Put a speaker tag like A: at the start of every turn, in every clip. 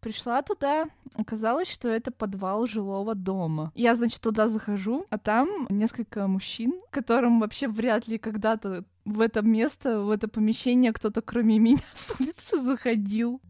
A: Пришла туда, оказалось, что это подвал жилого дома. Я, значит, туда захожу, а там несколько мужчин, которым вообще вряд ли когда-то в это место, в это помещение кто-то кроме меня с улицы заходил.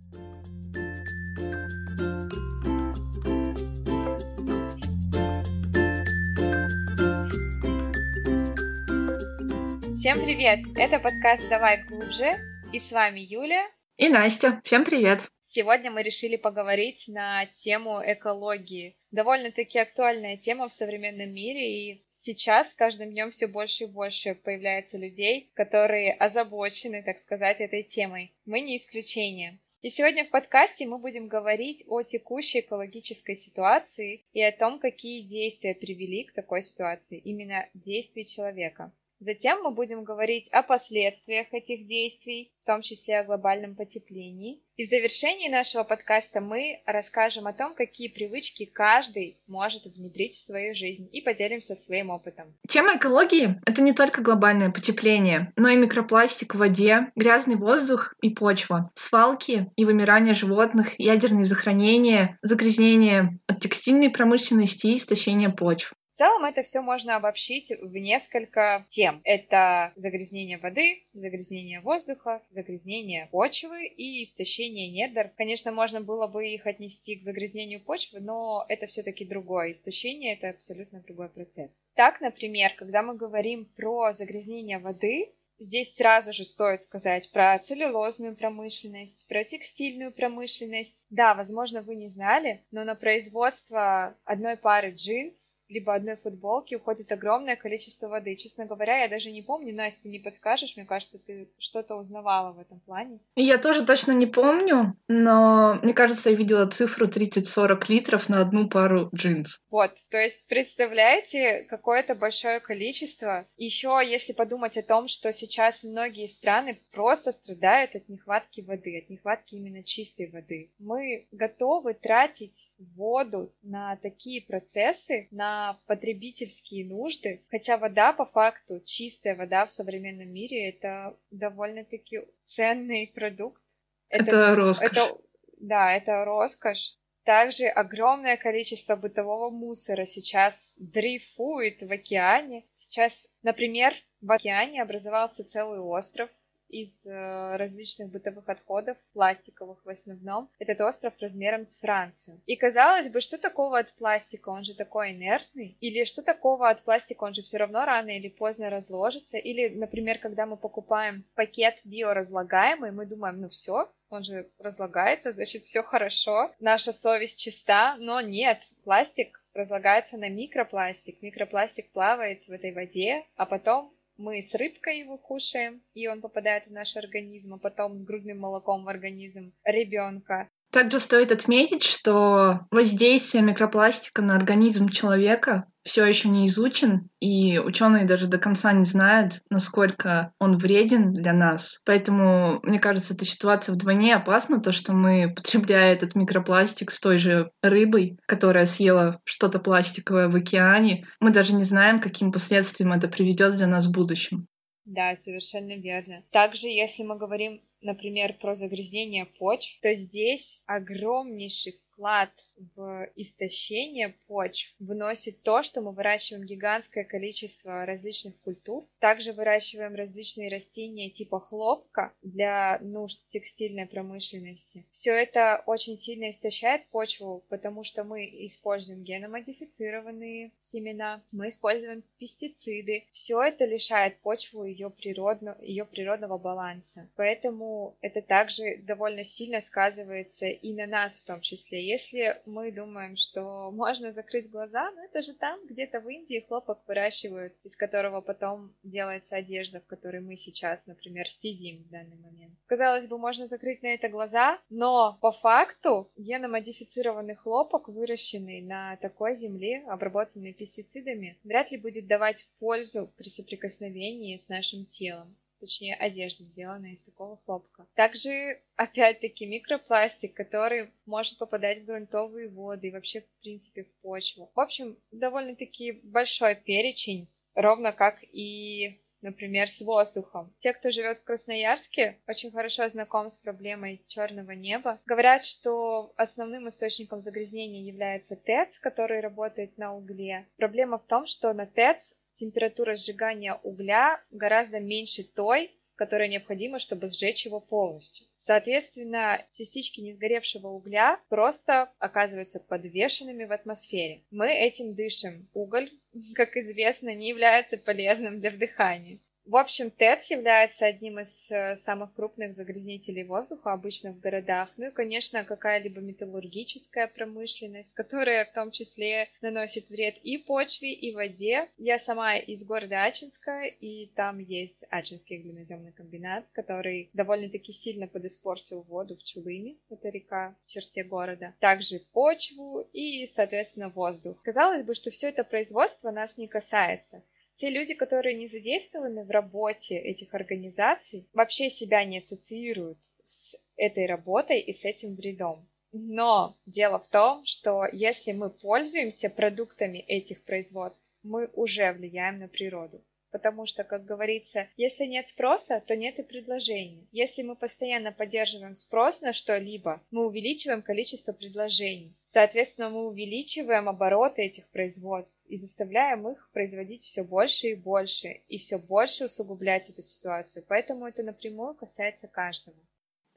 B: Всем привет! Это подкаст «Давай глубже» и с вами Юля
C: и Настя. Всем привет!
B: Сегодня мы решили поговорить на тему экологии. Довольно-таки актуальная тема в современном мире, и сейчас с каждым днем все больше и больше появляется людей, которые озабочены, так сказать, этой темой. Мы не исключение. И сегодня в подкасте мы будем говорить о текущей экологической ситуации и о том, какие действия привели к такой ситуации, именно действий человека. Затем мы будем говорить о последствиях этих действий, в том числе о глобальном потеплении. И в завершении нашего подкаста мы расскажем о том, какие привычки каждый может внедрить в свою жизнь и поделимся своим опытом.
C: Тема экологии — это не только глобальное потепление, но и микропластик в воде, грязный воздух и почва, свалки и вымирание животных, ядерные захоронения, загрязнение от текстильной промышленности и истощение почв
B: целом это все можно обобщить в несколько тем. Это загрязнение воды, загрязнение воздуха, загрязнение почвы и истощение недр. Конечно, можно было бы их отнести к загрязнению почвы, но это все-таки другое. Истощение — это абсолютно другой процесс. Так, например, когда мы говорим про загрязнение воды, Здесь сразу же стоит сказать про целлюлозную промышленность, про текстильную промышленность. Да, возможно, вы не знали, но на производство одной пары джинс либо одной футболки уходит огромное количество воды. Честно говоря, я даже не помню, Настя, ты не подскажешь, мне кажется, ты что-то узнавала в этом плане.
C: Я тоже точно не помню, но мне кажется, я видела цифру 30-40 литров на одну пару джинс.
B: Вот, то есть представляете, какое-то большое количество. Еще если подумать о том, что сейчас многие страны просто страдают от нехватки воды, от нехватки именно чистой воды. Мы готовы тратить воду на такие процессы, на потребительские нужды, хотя вода по факту, чистая вода в современном мире, это довольно-таки ценный продукт.
C: Это, это роскошь.
B: Это, да, это роскошь. Также огромное количество бытового мусора сейчас дрейфует в океане. Сейчас, например, в океане образовался целый остров, из э, различных бытовых отходов, пластиковых в основном. Этот остров размером с Францию. И казалось бы, что такого от пластика? Он же такой инертный. Или что такого от пластика? Он же все равно рано или поздно разложится. Или, например, когда мы покупаем пакет биоразлагаемый, мы думаем, ну все, он же разлагается, значит, все хорошо, наша совесть чиста, но нет, пластик разлагается на микропластик. Микропластик плавает в этой воде, а потом мы с рыбкой его кушаем, и он попадает в наш организм, а потом с грудным молоком в организм ребенка.
C: Также стоит отметить, что воздействие микропластика на организм человека все еще не изучен, и ученые даже до конца не знают, насколько он вреден для нас. Поэтому, мне кажется, эта ситуация вдвойне опасна, то, что мы, потребляя этот микропластик с той же рыбой, которая съела что-то пластиковое в океане, мы даже не знаем, каким последствиям это приведет для нас в будущем.
B: Да, совершенно верно. Также, если мы говорим, например, про загрязнение почв, то здесь огромнейший вклад в истощение почв вносит то, что мы выращиваем гигантское количество различных культур. Также выращиваем различные растения типа хлопка для нужд текстильной промышленности. Все это очень сильно истощает почву, потому что мы используем геномодифицированные семена, мы используем пестициды. Все это лишает почву ее, природно, ее природного баланса. Поэтому это также довольно сильно сказывается и на нас в том числе если мы думаем, что можно закрыть глаза, ну это же там, где-то в Индии хлопок выращивают, из которого потом делается одежда, в которой мы сейчас, например, сидим в данный момент. Казалось бы, можно закрыть на это глаза, но по факту геномодифицированный хлопок, выращенный на такой земле, обработанный пестицидами, вряд ли будет давать пользу при соприкосновении с нашим телом точнее одежда, сделанная из такого хлопка. Также, опять-таки, микропластик, который может попадать в грунтовые воды и вообще, в принципе, в почву. В общем, довольно-таки большой перечень, ровно как и например, с воздухом. Те, кто живет в Красноярске, очень хорошо знаком с проблемой черного неба. Говорят, что основным источником загрязнения является ТЭЦ, который работает на угле. Проблема в том, что на ТЭЦ температура сжигания угля гораздо меньше той, которая необходима, чтобы сжечь его полностью. Соответственно, частички несгоревшего угля просто оказываются подвешенными в атмосфере. Мы этим дышим. Уголь, как известно, не является полезным для вдыхания. В общем, ТЭЦ является одним из э, самых крупных загрязнителей воздуха обычно в городах. Ну и, конечно, какая-либо металлургическая промышленность, которая в том числе наносит вред и почве, и воде. Я сама из города Ачинска, и там есть Ачинский глиноземный комбинат, который довольно-таки сильно подиспортил воду в Чулыме, это река в черте города. Также почву и, соответственно, воздух. Казалось бы, что все это производство нас не касается те люди, которые не задействованы в работе этих организаций, вообще себя не ассоциируют с этой работой и с этим вредом. Но дело в том, что если мы пользуемся продуктами этих производств, мы уже влияем на природу. Потому что, как говорится, если нет спроса, то нет и предложения. Если мы постоянно поддерживаем спрос на что-либо, мы увеличиваем количество предложений. Соответственно, мы увеличиваем обороты этих производств и заставляем их производить все больше и больше, и все больше усугублять эту ситуацию. Поэтому это напрямую касается каждого.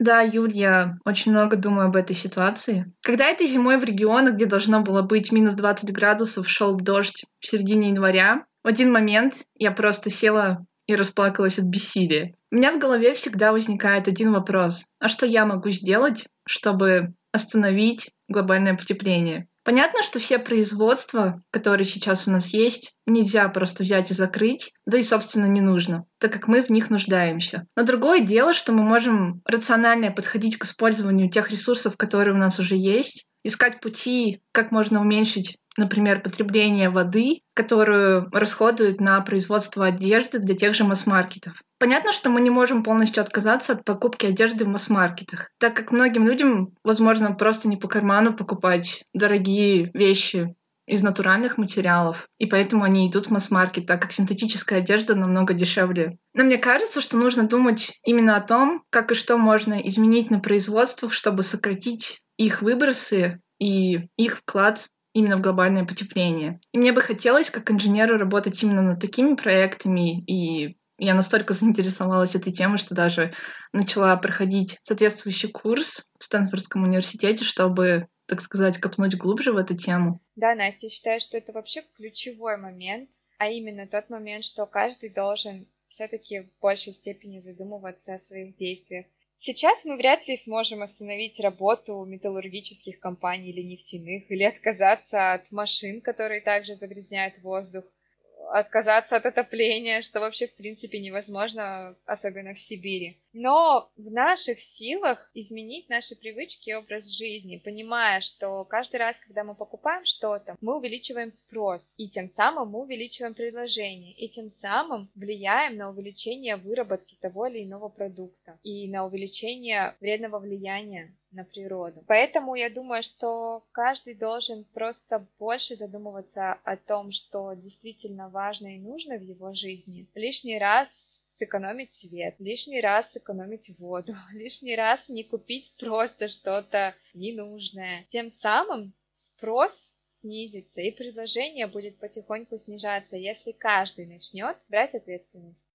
A: Да, Юль, я очень много думаю об этой ситуации. Когда этой зимой в регионах, где должно было быть минус 20 градусов, шел дождь в середине января, в один момент я просто села и расплакалась от бессилия. У меня в голове всегда возникает один вопрос. А что я могу сделать, чтобы остановить глобальное потепление? Понятно, что все производства, которые сейчас у нас есть, нельзя просто взять и закрыть, да и, собственно, не нужно, так как мы в них нуждаемся. Но другое дело, что мы можем рационально подходить к использованию тех ресурсов, которые у нас уже есть, искать пути, как можно уменьшить например, потребление воды, которую расходуют на производство одежды для тех же масс-маркетов. Понятно, что мы не можем полностью отказаться от покупки одежды в масс-маркетах, так как многим людям, возможно, просто не по карману покупать дорогие вещи из натуральных материалов, и поэтому они идут в масс-маркет, так как синтетическая одежда намного дешевле. Но мне кажется, что нужно думать именно о том, как и что можно изменить на производствах, чтобы сократить их выбросы и их вклад именно в глобальное потепление. И мне бы хотелось, как инженеру, работать именно над такими проектами, и я настолько заинтересовалась этой темой, что даже начала проходить соответствующий курс в Стэнфордском университете, чтобы, так сказать, копнуть глубже в эту тему.
B: Да, Настя, я считаю, что это вообще ключевой момент, а именно тот момент, что каждый должен все-таки в большей степени задумываться о своих действиях Сейчас мы вряд ли сможем остановить работу металлургических компаний или нефтяных, или отказаться от машин, которые также загрязняют воздух отказаться от отопления, что вообще в принципе невозможно, особенно в Сибири. Но в наших силах изменить наши привычки и образ жизни, понимая, что каждый раз, когда мы покупаем что-то, мы увеличиваем спрос, и тем самым мы увеличиваем предложение, и тем самым влияем на увеличение выработки того или иного продукта и на увеличение вредного влияния на природу. Поэтому я думаю, что каждый должен просто больше задумываться о том, что действительно важно и нужно в его жизни. Лишний раз сэкономить свет, лишний раз сэкономить воду, лишний раз не купить просто что-то ненужное. Тем самым спрос снизится, и предложение будет потихоньку снижаться, если каждый начнет брать ответственность.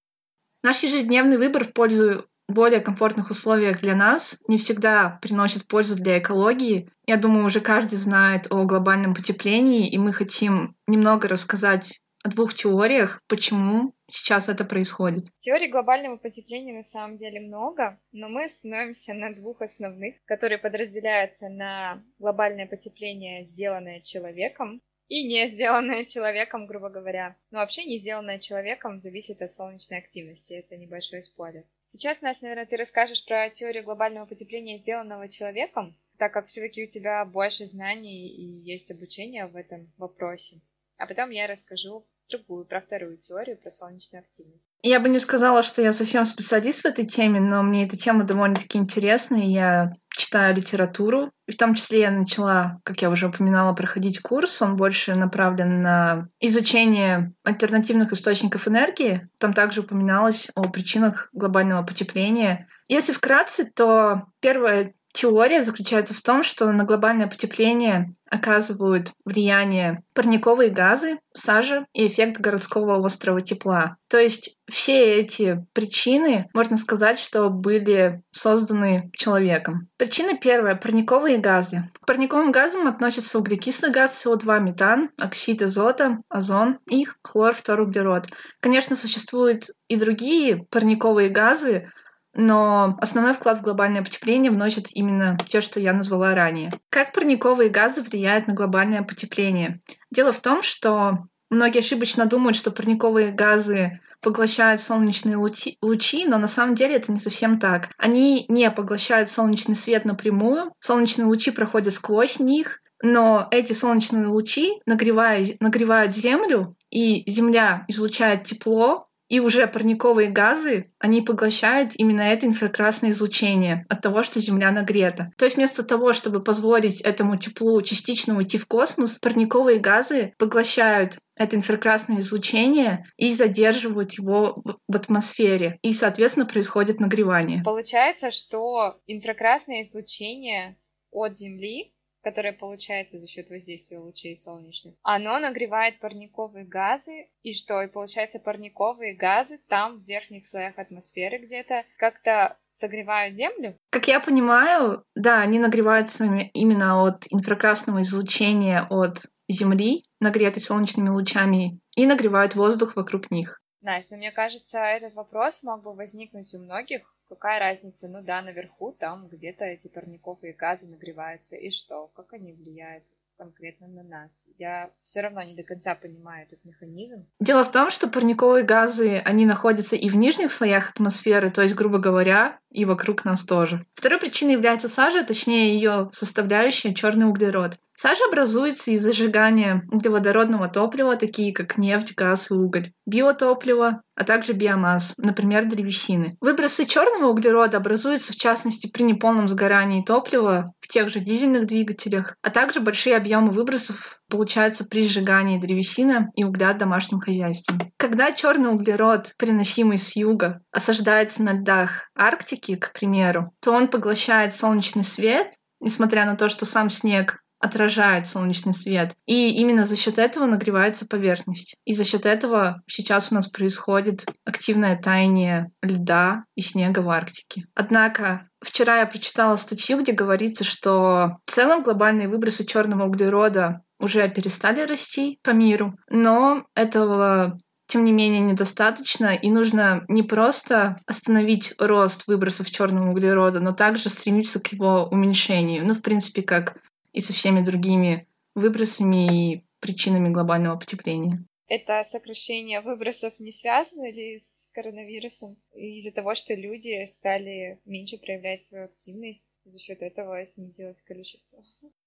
A: Наш ежедневный выбор в пользу более комфортных условиях для нас не всегда приносит пользу для экологии. Я думаю, уже каждый знает о глобальном потеплении, и мы хотим немного рассказать о двух теориях, почему сейчас это происходит.
B: Теорий глобального потепления на самом деле много, но мы остановимся на двух основных, которые подразделяются на глобальное потепление, сделанное человеком, и не сделанное человеком, грубо говоря. Но вообще не сделанное человеком зависит от солнечной активности, это небольшой спойлер. Сейчас, Настя, наверное, ты расскажешь про теорию глобального потепления, сделанного человеком, так как все-таки у тебя больше знаний и есть обучение в этом вопросе. А потом я расскажу другую, про вторую теорию, про солнечную активность.
A: Я бы не сказала, что я совсем специалист в этой теме, но мне эта тема довольно-таки интересна, и я читаю литературу. И в том числе я начала, как я уже упоминала, проходить курс. Он больше направлен на изучение альтернативных источников энергии. Там также упоминалось о причинах глобального потепления. Если вкратце, то первая Теория заключается в том, что на глобальное потепление оказывают влияние парниковые газы, сажа и эффект городского острого тепла. То есть все эти причины, можно сказать, что были созданы человеком. Причина первая — парниковые газы. К парниковым газам относятся углекислый газ, СО2, метан, оксид азота, озон и хлорфторуглерод. Конечно, существуют и другие парниковые газы, но основной вклад в глобальное потепление вносят именно те, что я назвала ранее. Как парниковые газы влияют на глобальное потепление? Дело в том, что многие ошибочно думают, что парниковые газы поглощают солнечные лучи, лучи, но на самом деле это не совсем так. Они не поглощают солнечный свет напрямую, солнечные лучи проходят сквозь них, но эти солнечные лучи нагревают, нагревают Землю, и Земля излучает тепло, и уже парниковые газы, они поглощают именно это инфракрасное излучение от того, что Земля нагрета. То есть вместо того, чтобы позволить этому теплу частично уйти в космос, парниковые газы поглощают это инфракрасное излучение и задерживают его в атмосфере. И, соответственно, происходит нагревание.
B: Получается, что инфракрасное излучение от Земли которое получается за счет воздействия лучей солнечных, оно нагревает парниковые газы, и что? И получается парниковые газы там в верхних слоях атмосферы где-то как-то согревают Землю?
A: Как я понимаю, да, они нагреваются именно от инфракрасного излучения от Земли, нагретой солнечными лучами, и нагревают воздух вокруг них.
B: Настя, но мне кажется, этот вопрос мог бы возникнуть у многих, Какая разница? Ну да, наверху там где-то эти парниковые газы нагреваются. И что? Как они влияют? конкретно на нас. Я все равно не до конца понимаю этот механизм.
A: Дело в том, что парниковые газы, они находятся и в нижних слоях атмосферы, то есть, грубо говоря, и вокруг нас тоже. Второй причиной является сажа, точнее ее составляющая черный углерод. Сажа образуется из зажигания углеводородного топлива, такие как нефть, газ и уголь, биотоплива, а также биомасс, например, древесины. Выбросы черного углерода образуются в частности при неполном сгорании топлива в тех же дизельных двигателях, а также большие объемы выбросов получаются при сжигании древесины и угля в домашнем хозяйстве. Когда черный углерод, приносимый с юга, осаждается на льдах Арктики, к примеру, то он поглощает солнечный свет, несмотря на то, что сам снег отражает солнечный свет. И именно за счет этого нагревается поверхность. И за счет этого сейчас у нас происходит активное таяние льда и снега в Арктике. Однако вчера я прочитала статью, где говорится, что в целом глобальные выбросы черного углерода уже перестали расти по миру, но этого тем не менее недостаточно, и нужно не просто остановить рост выбросов черного углерода, но также стремиться к его уменьшению. Ну, в принципе, как и со всеми другими выбросами и причинами глобального потепления.
B: Это сокращение выбросов не связано ли с коронавирусом? Из-за того, что люди стали меньше проявлять свою активность, за счет этого снизилось количество?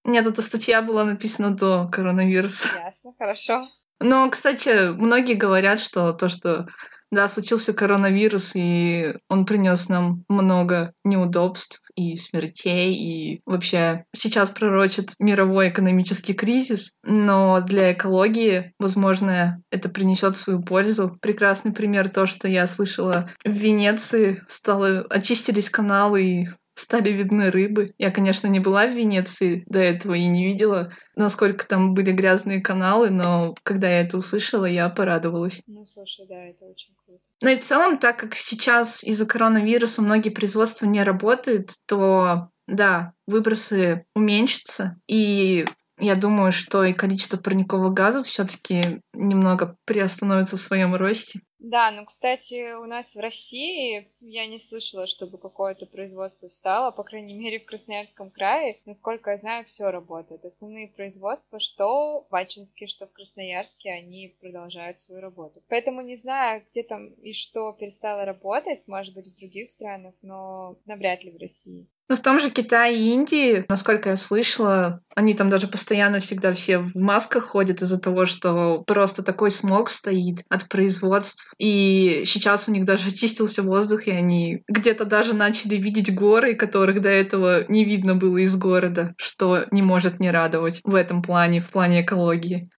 A: Нет, эта статья была написана до коронавируса.
B: Ясно, хорошо.
A: Но, кстати, многие говорят, что то, что да, случился коронавирус, и он принес нам много неудобств и смертей, и вообще сейчас пророчит мировой экономический кризис, но для экологии, возможно, это принесет свою пользу. Прекрасный пример то, что я слышала в Венеции, стало очистились каналы и стали видны рыбы. Я, конечно, не была в Венеции до этого и не видела, насколько там были грязные каналы, но когда я это услышала, я порадовалась.
B: Ну, слушай, да, это очень круто.
A: Ну и в целом, так как сейчас из-за коронавируса многие производства не работают, то да, выбросы уменьшатся, и я думаю, что и количество парниковых газов все-таки немного приостановится в своем росте.
B: Да, ну, кстати, у нас в России я не слышала, чтобы какое-то производство встало, по крайней мере, в Красноярском крае. Насколько я знаю, все работает. Основные производства, что в Ачинске, что в Красноярске, они продолжают свою работу. Поэтому не знаю, где там и что перестало работать, может быть, в других странах, но навряд ли в России.
A: Но в том же Китае и Индии, насколько я слышала, они там даже постоянно всегда все в масках ходят из-за того, что просто такой смог стоит от производств. И сейчас у них даже очистился воздух, и они где-то даже начали видеть горы, которых до этого не видно было из города, что не может не радовать в этом плане, в плане экологии.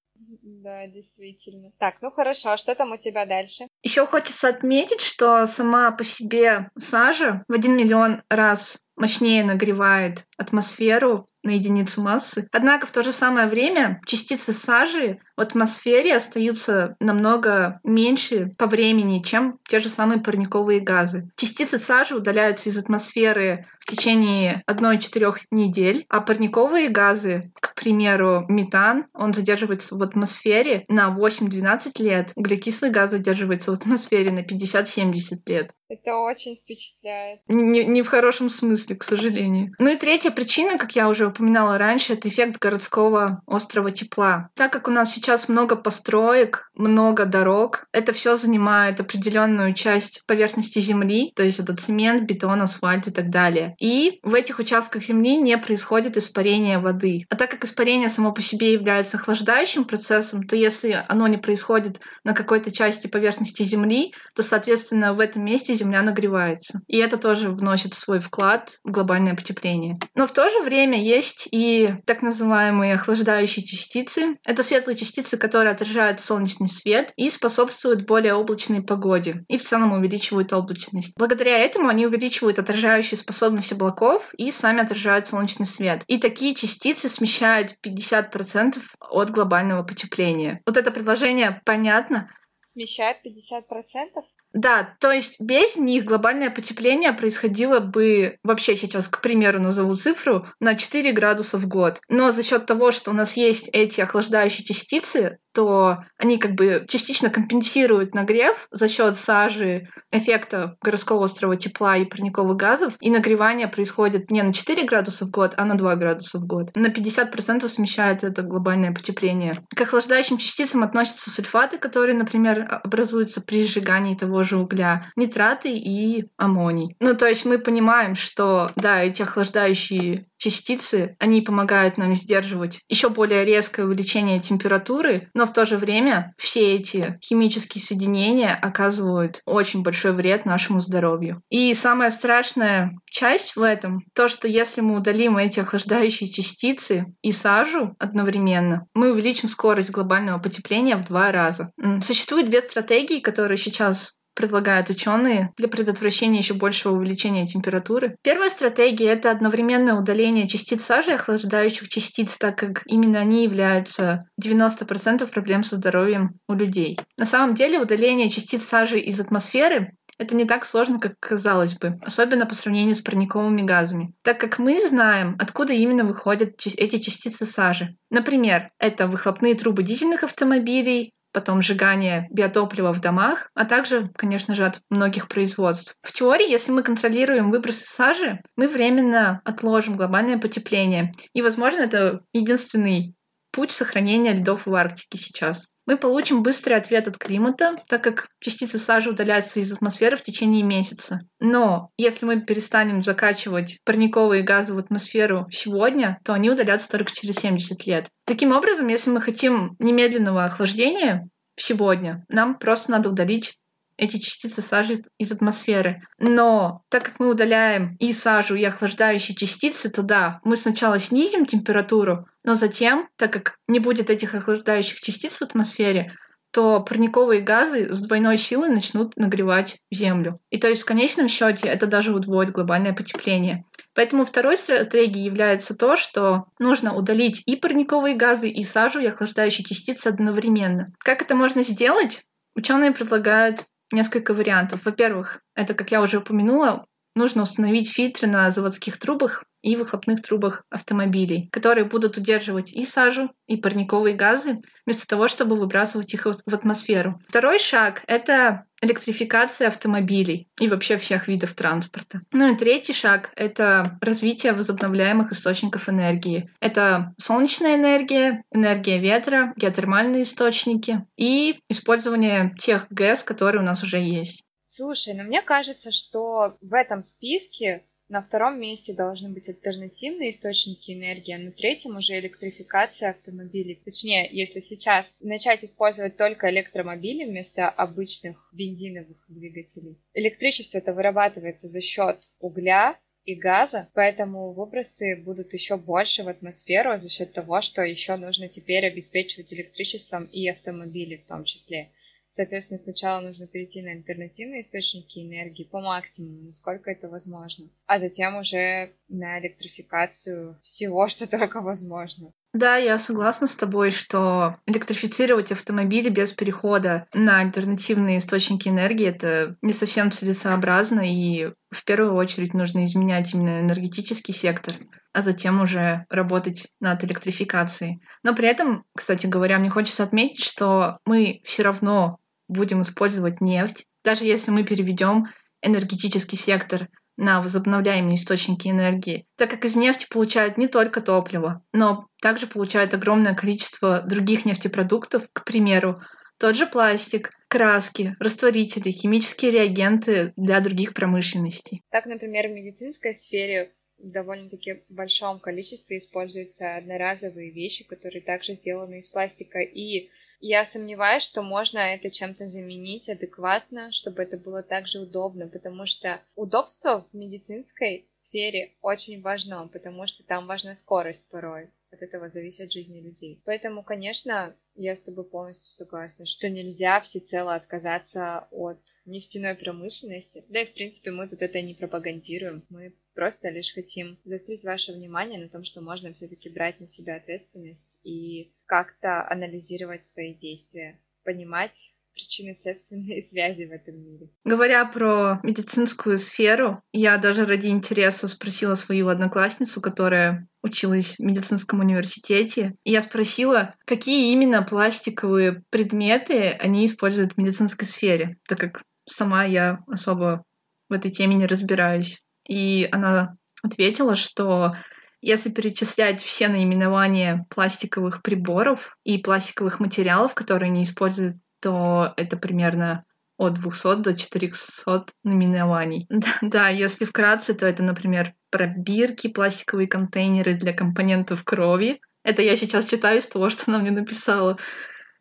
B: Да, действительно. Так, ну хорошо, а что там у тебя дальше?
A: Еще хочется отметить, что сама по себе сажа в один миллион раз мощнее нагревает атмосферу на единицу массы. Однако в то же самое время частицы сажи в атмосфере остаются намного меньше по времени, чем те же самые парниковые газы. Частицы сажи удаляются из атмосферы в течение 1-4 недель, а парниковые газы, к примеру, метан, он задерживается в атмосфере на 8-12 лет, углекислый газ задерживается в атмосфере на 50-70 лет.
B: Это очень впечатляет.
A: Не, не в хорошем смысле, к сожалению. Ну и третья причина, как я уже упоминала раньше, это эффект городского острого тепла. Так как у нас сейчас много построек, много дорог, это все занимает определенную часть поверхности Земли, то есть это цемент, бетон, асфальт и так далее. И в этих участках Земли не происходит испарение воды. А так как испарение само по себе является охлаждающим процессом, то если оно не происходит на какой-то части поверхности Земли, то, соответственно, в этом месте Земля нагревается. И это тоже вносит свой вклад в глобальное потепление. Но в то же время есть и так называемые охлаждающие частицы. Это светлые частицы, которые отражают солнечный свет и способствуют более облачной погоде и в целом увеличивают облачность. Благодаря этому они увеличивают отражающую способность облаков и сами отражают солнечный свет. И такие частицы смещают 50% от глобального потепления. Вот это предложение понятно?
B: Смещает 50%?
A: Да, то есть без них глобальное потепление происходило бы, вообще сейчас, к примеру, назову цифру, на 4 градуса в год. Но за счет того, что у нас есть эти охлаждающие частицы, то они как бы частично компенсируют нагрев за счет сажи, эффекта городского острого тепла и парниковых газов, и нагревание происходит не на 4 градуса в год, а на 2 градуса в год. На 50% смещает это глобальное потепление. К охлаждающим частицам относятся сульфаты, которые, например, образуются при сжигании того же угля, нитраты и аммоний. Ну, то есть мы понимаем, что, да, эти охлаждающие частицы, они помогают нам сдерживать еще более резкое увеличение температуры, но в то же время все эти химические соединения оказывают очень большой вред нашему здоровью. И самая страшная часть в этом то, что если мы удалим эти охлаждающие частицы и сажу одновременно, мы увеличим скорость глобального потепления в два раза. Существует две стратегии, которые сейчас предлагают ученые для предотвращения еще большего увеличения температуры. Первая стратегия — это одновременное удаление частиц сажи охлаждающих частиц, так как именно они являются 90% проблем со здоровьем у людей. На самом деле удаление частиц сажи из атмосферы это не так сложно, как казалось бы, особенно по сравнению с парниковыми газами, так как мы знаем, откуда именно выходят эти частицы сажи. Например, это выхлопные трубы дизельных автомобилей, потом сжигание биотоплива в домах, а также, конечно же, от многих производств. В теории, если мы контролируем выбросы сажи, мы временно отложим глобальное потепление. И, возможно, это единственный путь сохранения льдов в Арктике сейчас. Мы получим быстрый ответ от климата, так как частицы сажи удаляются из атмосферы в течение месяца. Но если мы перестанем закачивать парниковые газы в атмосферу сегодня, то они удалятся только через 70 лет. Таким образом, если мы хотим немедленного охлаждения сегодня, нам просто надо удалить эти частицы сажи из атмосферы. Но так как мы удаляем и сажу, и охлаждающие частицы, то да, мы сначала снизим температуру, но затем, так как не будет этих охлаждающих частиц в атмосфере, то парниковые газы с двойной силой начнут нагревать Землю. И то есть в конечном счете это даже удвоит глобальное потепление. Поэтому второй стратегией является то, что нужно удалить и парниковые газы, и сажу, и охлаждающие частицы одновременно. Как это можно сделать? Ученые предлагают несколько вариантов. Во-первых, это, как я уже упомянула, нужно установить фильтры на заводских трубах и выхлопных трубах автомобилей, которые будут удерживать и сажу, и парниковые газы, вместо того, чтобы выбрасывать их в атмосферу. Второй шаг — это электрификация автомобилей и вообще всех видов транспорта. Ну и третий шаг — это развитие возобновляемых источников энергии. Это солнечная энергия, энергия ветра, геотермальные источники и использование тех ГЭС, которые у нас уже есть.
B: Слушай, ну мне кажется, что в этом списке На втором месте должны быть альтернативные источники энергии, а на третьем уже электрификация автомобилей. Точнее, если сейчас начать использовать только электромобили вместо обычных бензиновых двигателей. Электричество это вырабатывается за счет угля, и газа, поэтому выбросы будут еще больше в атмосферу за счет того, что еще нужно теперь обеспечивать электричеством и автомобили в том числе. Соответственно, сначала нужно перейти на альтернативные источники энергии по максимуму, насколько это возможно, а затем уже на электрификацию всего, что только возможно.
A: Да, я согласна с тобой, что электрифицировать автомобили без перехода на альтернативные источники энергии это не совсем целесообразно, и в первую очередь нужно изменять именно энергетический сектор, а затем уже работать над электрификацией. Но при этом, кстати говоря, мне хочется отметить, что мы все равно будем использовать нефть, даже если мы переведем энергетический сектор на возобновляемые источники энергии, так как из нефти получают не только топливо, но также получают огромное количество других нефтепродуктов, к примеру, тот же пластик, краски, растворители, химические реагенты для других промышленностей.
B: Так, например, в медицинской сфере в довольно-таки большом количестве используются одноразовые вещи, которые также сделаны из пластика, и я сомневаюсь, что можно это чем-то заменить адекватно, чтобы это было также удобно, потому что удобство в медицинской сфере очень важно, потому что там важна скорость порой. От этого зависит жизни людей. Поэтому, конечно, я с тобой полностью согласна, что нельзя всецело отказаться от нефтяной промышленности. Да и, в принципе, мы тут это не пропагандируем. Мы просто лишь хотим заострить ваше внимание на том, что можно все-таки брать на себя ответственность и как-то анализировать свои действия, понимать причинно-следственные связи в этом мире.
A: Говоря про медицинскую сферу, я даже ради интереса спросила свою одноклассницу, которая училась в медицинском университете, и я спросила, какие именно пластиковые предметы они используют в медицинской сфере, так как сама я особо в этой теме не разбираюсь. И она ответила, что если перечислять все наименования пластиковых приборов и пластиковых материалов, которые они используют, то это примерно от 200 до 400 наименований. Да, да, если вкратце, то это, например, пробирки, пластиковые контейнеры для компонентов крови. Это я сейчас читаю из того, что она мне написала.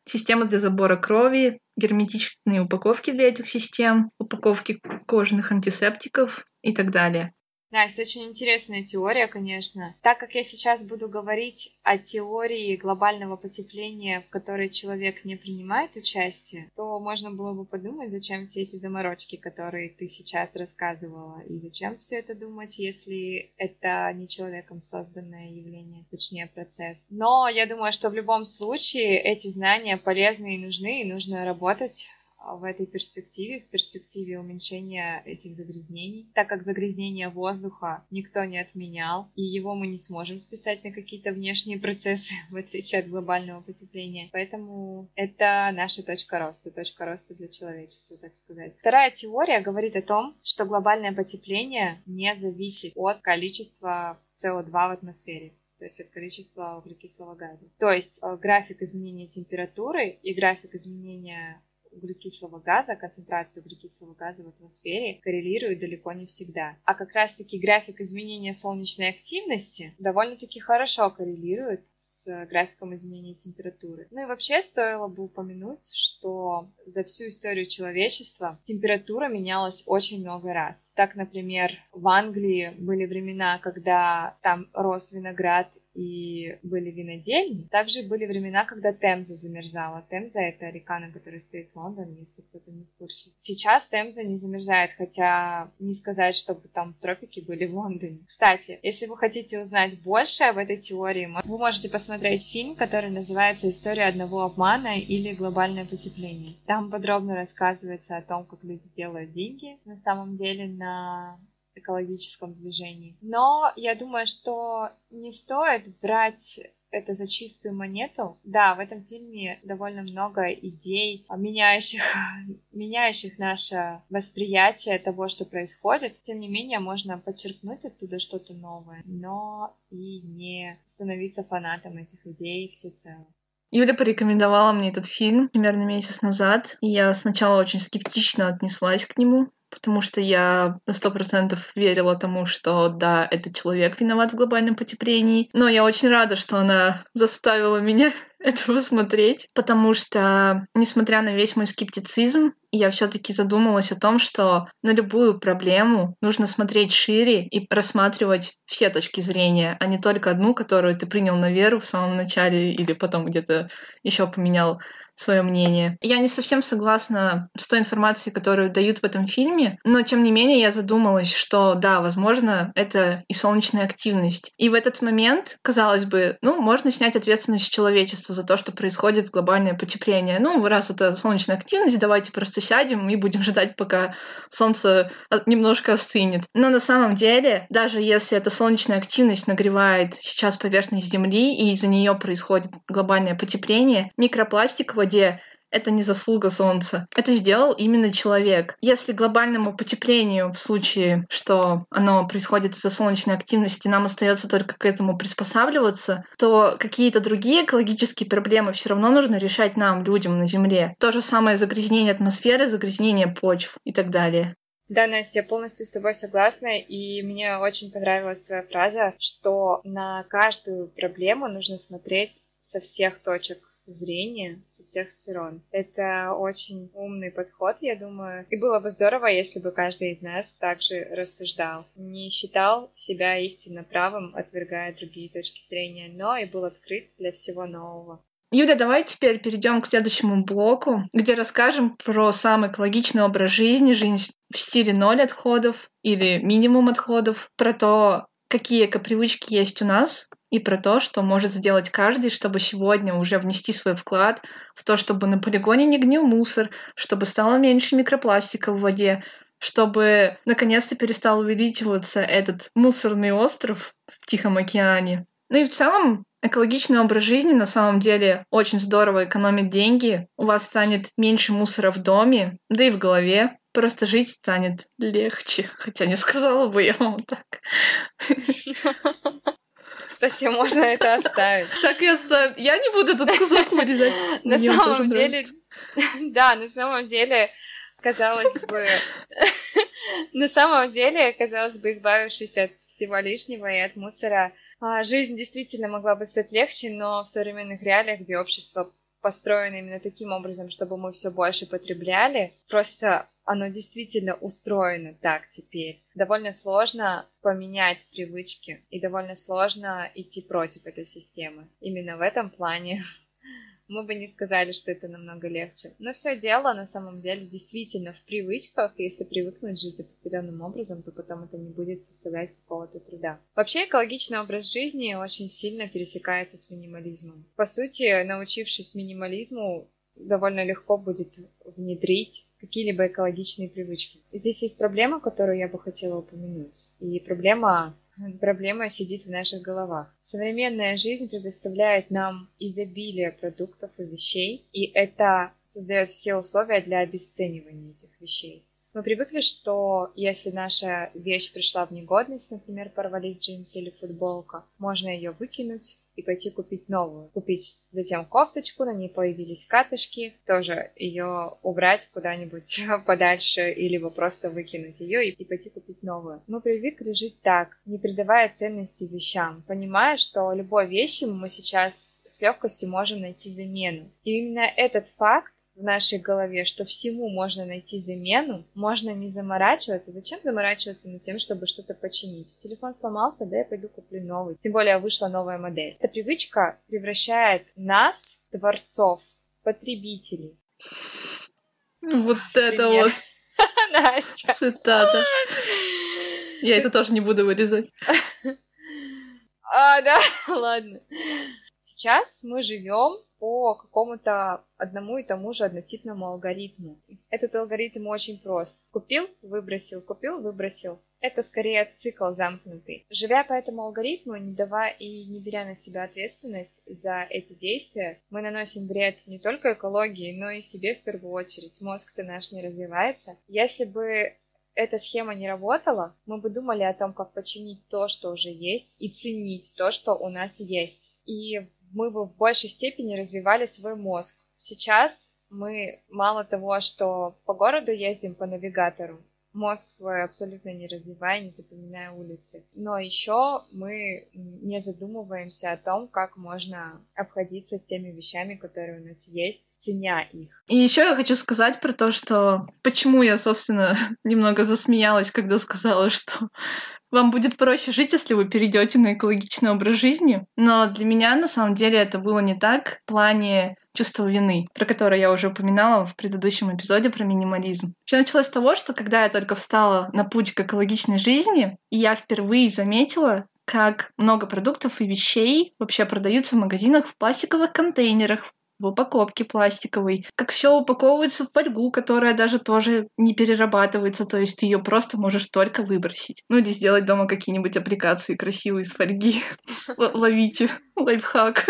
A: Система для забора крови, герметичные упаковки для этих систем, упаковки кожаных антисептиков и так далее.
B: Настя, очень интересная теория, конечно. Так как я сейчас буду говорить о теории глобального потепления, в которой человек не принимает участие, то можно было бы подумать, зачем все эти заморочки, которые ты сейчас рассказывала, и зачем все это думать, если это не человеком созданное явление, точнее процесс. Но я думаю, что в любом случае эти знания полезны и нужны, и нужно работать в этой перспективе, в перспективе уменьшения этих загрязнений, так как загрязнение воздуха никто не отменял, и его мы не сможем списать на какие-то внешние процессы, в отличие от глобального потепления. Поэтому это наша точка роста, точка роста для человечества, так сказать. Вторая теория говорит о том, что глобальное потепление не зависит от количества СО2 в атмосфере то есть от количества углекислого газа. То есть э, график изменения температуры и график изменения углекислого газа, концентрацию углекислого газа в атмосфере коррелирует далеко не всегда. А как раз-таки график изменения солнечной активности довольно-таки хорошо коррелирует с графиком изменения температуры. Ну и вообще стоило бы упомянуть, что за всю историю человечества температура менялась очень много раз. Так, например, в Англии были времена, когда там рос виноград и были винодельни. Также были времена, когда Темза замерзала. Темза — это река, на которой стоит Лондон, если кто-то не в курсе. Сейчас Темза не замерзает, хотя не сказать, чтобы там тропики были в Лондоне. Кстати, если вы хотите узнать больше об этой теории, вы можете посмотреть фильм, который называется «История одного обмана» или «Глобальное потепление». Там подробно рассказывается о том, как люди делают деньги на самом деле на экологическом движении. Но я думаю, что не стоит брать это за чистую монету. Да, в этом фильме довольно много идей, меняющих, меняющих наше восприятие того, что происходит. Тем не менее, можно подчеркнуть оттуда что-то новое, но и не становиться фанатом этих идей всецело.
A: Юля порекомендовала мне этот фильм примерно месяц назад, и я сначала очень скептично отнеслась к нему, потому что я на сто процентов верила тому, что да, этот человек виноват в глобальном потеплении. Но я очень рада, что она заставила меня это посмотреть, потому что, несмотря на весь мой скептицизм, я все-таки задумалась о том, что на любую проблему нужно смотреть шире и рассматривать все точки зрения, а не только одну, которую ты принял на веру в самом начале или потом где-то еще поменял свое мнение. Я не совсем согласна с той информацией, которую дают в этом фильме, но тем не менее я задумалась, что да, возможно, это и солнечная активность. И в этот момент, казалось бы, ну, можно снять ответственность человечества за то, что происходит глобальное потепление. Ну, раз это солнечная активность, давайте просто сядем и будем ждать, пока солнце немножко остынет. Но на самом деле, даже если эта солнечная активность нагревает сейчас поверхность Земли, и из-за нее происходит глобальное потепление, микропластик в воде это не заслуга Солнца. Это сделал именно человек. Если глобальному потеплению в случае, что оно происходит из-за солнечной активности, нам остается только к этому приспосабливаться, то какие-то другие экологические проблемы все равно нужно решать нам, людям на Земле. То же самое загрязнение атмосферы, загрязнение почв и так далее.
B: Да, Настя, я полностью с тобой согласна, и мне очень понравилась твоя фраза, что на каждую проблему нужно смотреть со всех точек зрения со всех сторон. Это очень умный подход, я думаю. И было бы здорово, если бы каждый из нас также рассуждал. Не считал себя истинно правым, отвергая другие точки зрения, но и был открыт для всего нового.
A: Юля, давай теперь перейдем к следующему блоку, где расскажем про самый экологичный образ жизни, жизнь в стиле ноль отходов или минимум отходов, про то, какие эко-привычки есть у нас, и про то, что может сделать каждый, чтобы сегодня уже внести свой вклад в то, чтобы на полигоне не гнил мусор, чтобы стало меньше микропластика в воде, чтобы наконец-то перестал увеличиваться этот мусорный остров в Тихом океане. Ну и в целом экологичный образ жизни на самом деле очень здорово экономит деньги. У вас станет меньше мусора в доме, да и в голове. Просто жить станет легче. Хотя не сказала бы я вам так.
B: Кстати, можно это оставить.
A: Так и оставить. Я не буду этот кусок вырезать.
B: На самом деле, да, на самом деле, казалось бы, на самом деле, казалось бы, избавившись от всего лишнего и от мусора, а, жизнь действительно могла бы стать легче, но в современных реалиях, где общество построено именно таким образом, чтобы мы все больше потребляли, просто оно действительно устроено так теперь. Довольно сложно поменять привычки и довольно сложно идти против этой системы. Именно в этом плане мы бы не сказали, что это намного легче. Но все дело на самом деле действительно в привычках. Если привыкнуть жить определенным образом, то потом это не будет составлять какого-то труда. Вообще экологичный образ жизни очень сильно пересекается с минимализмом. По сути, научившись минимализму, довольно легко будет внедрить какие-либо экологичные привычки. Здесь есть проблема, которую я бы хотела упомянуть. И проблема Проблема сидит в наших головах. Современная жизнь предоставляет нам изобилие продуктов и вещей, и это создает все условия для обесценивания этих вещей. Мы привыкли, что если наша вещь пришла в негодность, например, порвались джинсы или футболка, можно ее выкинуть, и пойти купить новую. Купить затем кофточку, на ней появились катышки, тоже ее убрать куда-нибудь подальше или просто выкинуть ее и, и пойти купить новую. Мы привыкли жить так, не придавая ценности вещам, понимая, что любой вещи мы сейчас с легкостью можем найти замену. И именно этот факт в нашей голове, что всему можно найти замену, можно не заморачиваться. Зачем заморачиваться над тем, чтобы что-то починить? Телефон сломался, да я пойду куплю новый. Тем более вышла новая модель. Эта привычка превращает нас, творцов, в потребителей.
A: Вот это вот.
B: Настя.
A: Цитата. Я это тоже не буду вырезать.
B: А, да, ладно. Сейчас мы живем по какому-то одному и тому же однотипному алгоритму. Этот алгоритм очень прост. Купил, выбросил, купил, выбросил. Это скорее цикл замкнутый. Живя по этому алгоритму, не давая и не беря на себя ответственность за эти действия, мы наносим вред не только экологии, но и себе в первую очередь. Мозг-то наш не развивается. Если бы эта схема не работала, мы бы думали о том, как починить то, что уже есть, и ценить то, что у нас есть. И мы бы в большей степени развивали свой мозг. Сейчас мы мало того, что по городу ездим по навигатору, мозг свой абсолютно не развивая, не запоминая улицы. Но еще мы не задумываемся о том, как можно обходиться с теми вещами, которые у нас есть, ценя их.
A: И еще я хочу сказать про то, что почему я, собственно, немного засмеялась, когда сказала, что вам будет проще жить, если вы перейдете на экологичный образ жизни. Но для меня, на самом деле, это было не так в плане чувства вины, про которое я уже упоминала в предыдущем эпизоде про минимализм. Все началось с того, что когда я только встала на путь к экологичной жизни, я впервые заметила, как много продуктов и вещей вообще продаются в магазинах в пластиковых контейнерах, в упаковке пластиковой, как все упаковывается в фольгу, которая даже тоже не перерабатывается, то есть ты ее просто можешь только выбросить. Ну или сделать дома какие-нибудь аппликации красивые из фольги. Ловите лайфхак.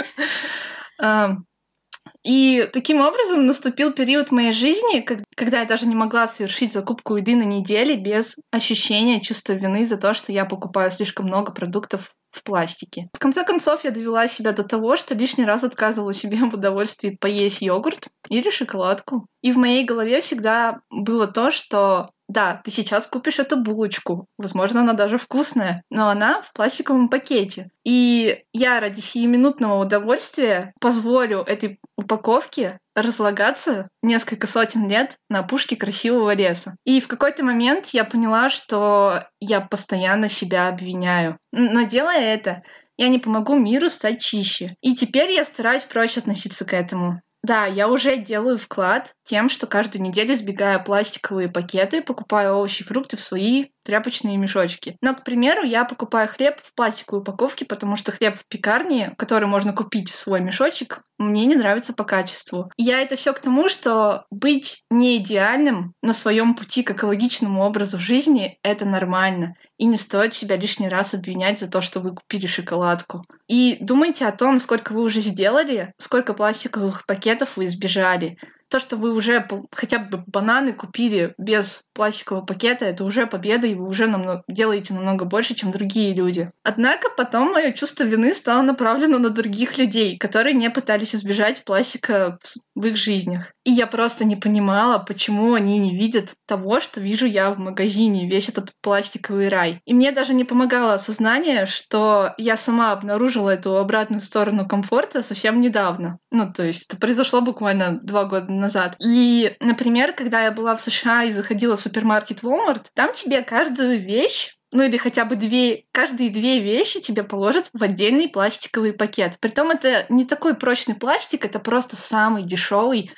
A: И таким образом наступил период в моей жизни, когда я даже не могла совершить закупку еды на неделе без ощущения чувства вины за то, что я покупаю слишком много продуктов в пластике. В конце концов, я довела себя до того, что лишний раз отказывала себе в удовольствии поесть йогурт или шоколадку. И в моей голове всегда было то, что да, ты сейчас купишь эту булочку, возможно, она даже вкусная, но она в пластиковом пакете. И я ради сиюминутного удовольствия позволю этой упаковке разлагаться несколько сотен лет на опушке красивого леса. И в какой-то момент я поняла, что я постоянно себя обвиняю. Но делая это, я не помогу миру стать чище. И теперь я стараюсь проще относиться к этому. Да, я уже делаю вклад тем, что каждую неделю сбегаю пластиковые пакеты, покупаю овощи и фрукты в свои тряпочные мешочки. Но, к примеру, я покупаю хлеб в пластиковой упаковке, потому что хлеб в пекарне, который можно купить в свой мешочек, мне не нравится по качеству. Я это все к тому, что быть не идеальным на своем пути к экологичному образу жизни — это нормально. И не стоит себя лишний раз обвинять за то, что вы купили шоколадку. И думайте о том, сколько вы уже сделали, сколько пластиковых пакетов вы избежали то, что вы уже хотя бы бананы купили без пластикового пакета, это уже победа, и вы уже намного, делаете намного больше, чем другие люди. Однако потом мое чувство вины стало направлено на других людей, которые не пытались избежать пластика в их жизнях. И я просто не понимала, почему они не видят того, что вижу я в магазине, весь этот пластиковый рай. И мне даже не помогало осознание, что я сама обнаружила эту обратную сторону комфорта совсем недавно. Ну, то есть это произошло буквально два года назад. И, например, когда я была в США и заходила в супермаркет Walmart, там тебе каждую вещь ну или хотя бы две, каждые две вещи тебе положат в отдельный пластиковый пакет. Притом это не такой прочный пластик, это просто самый дешевый,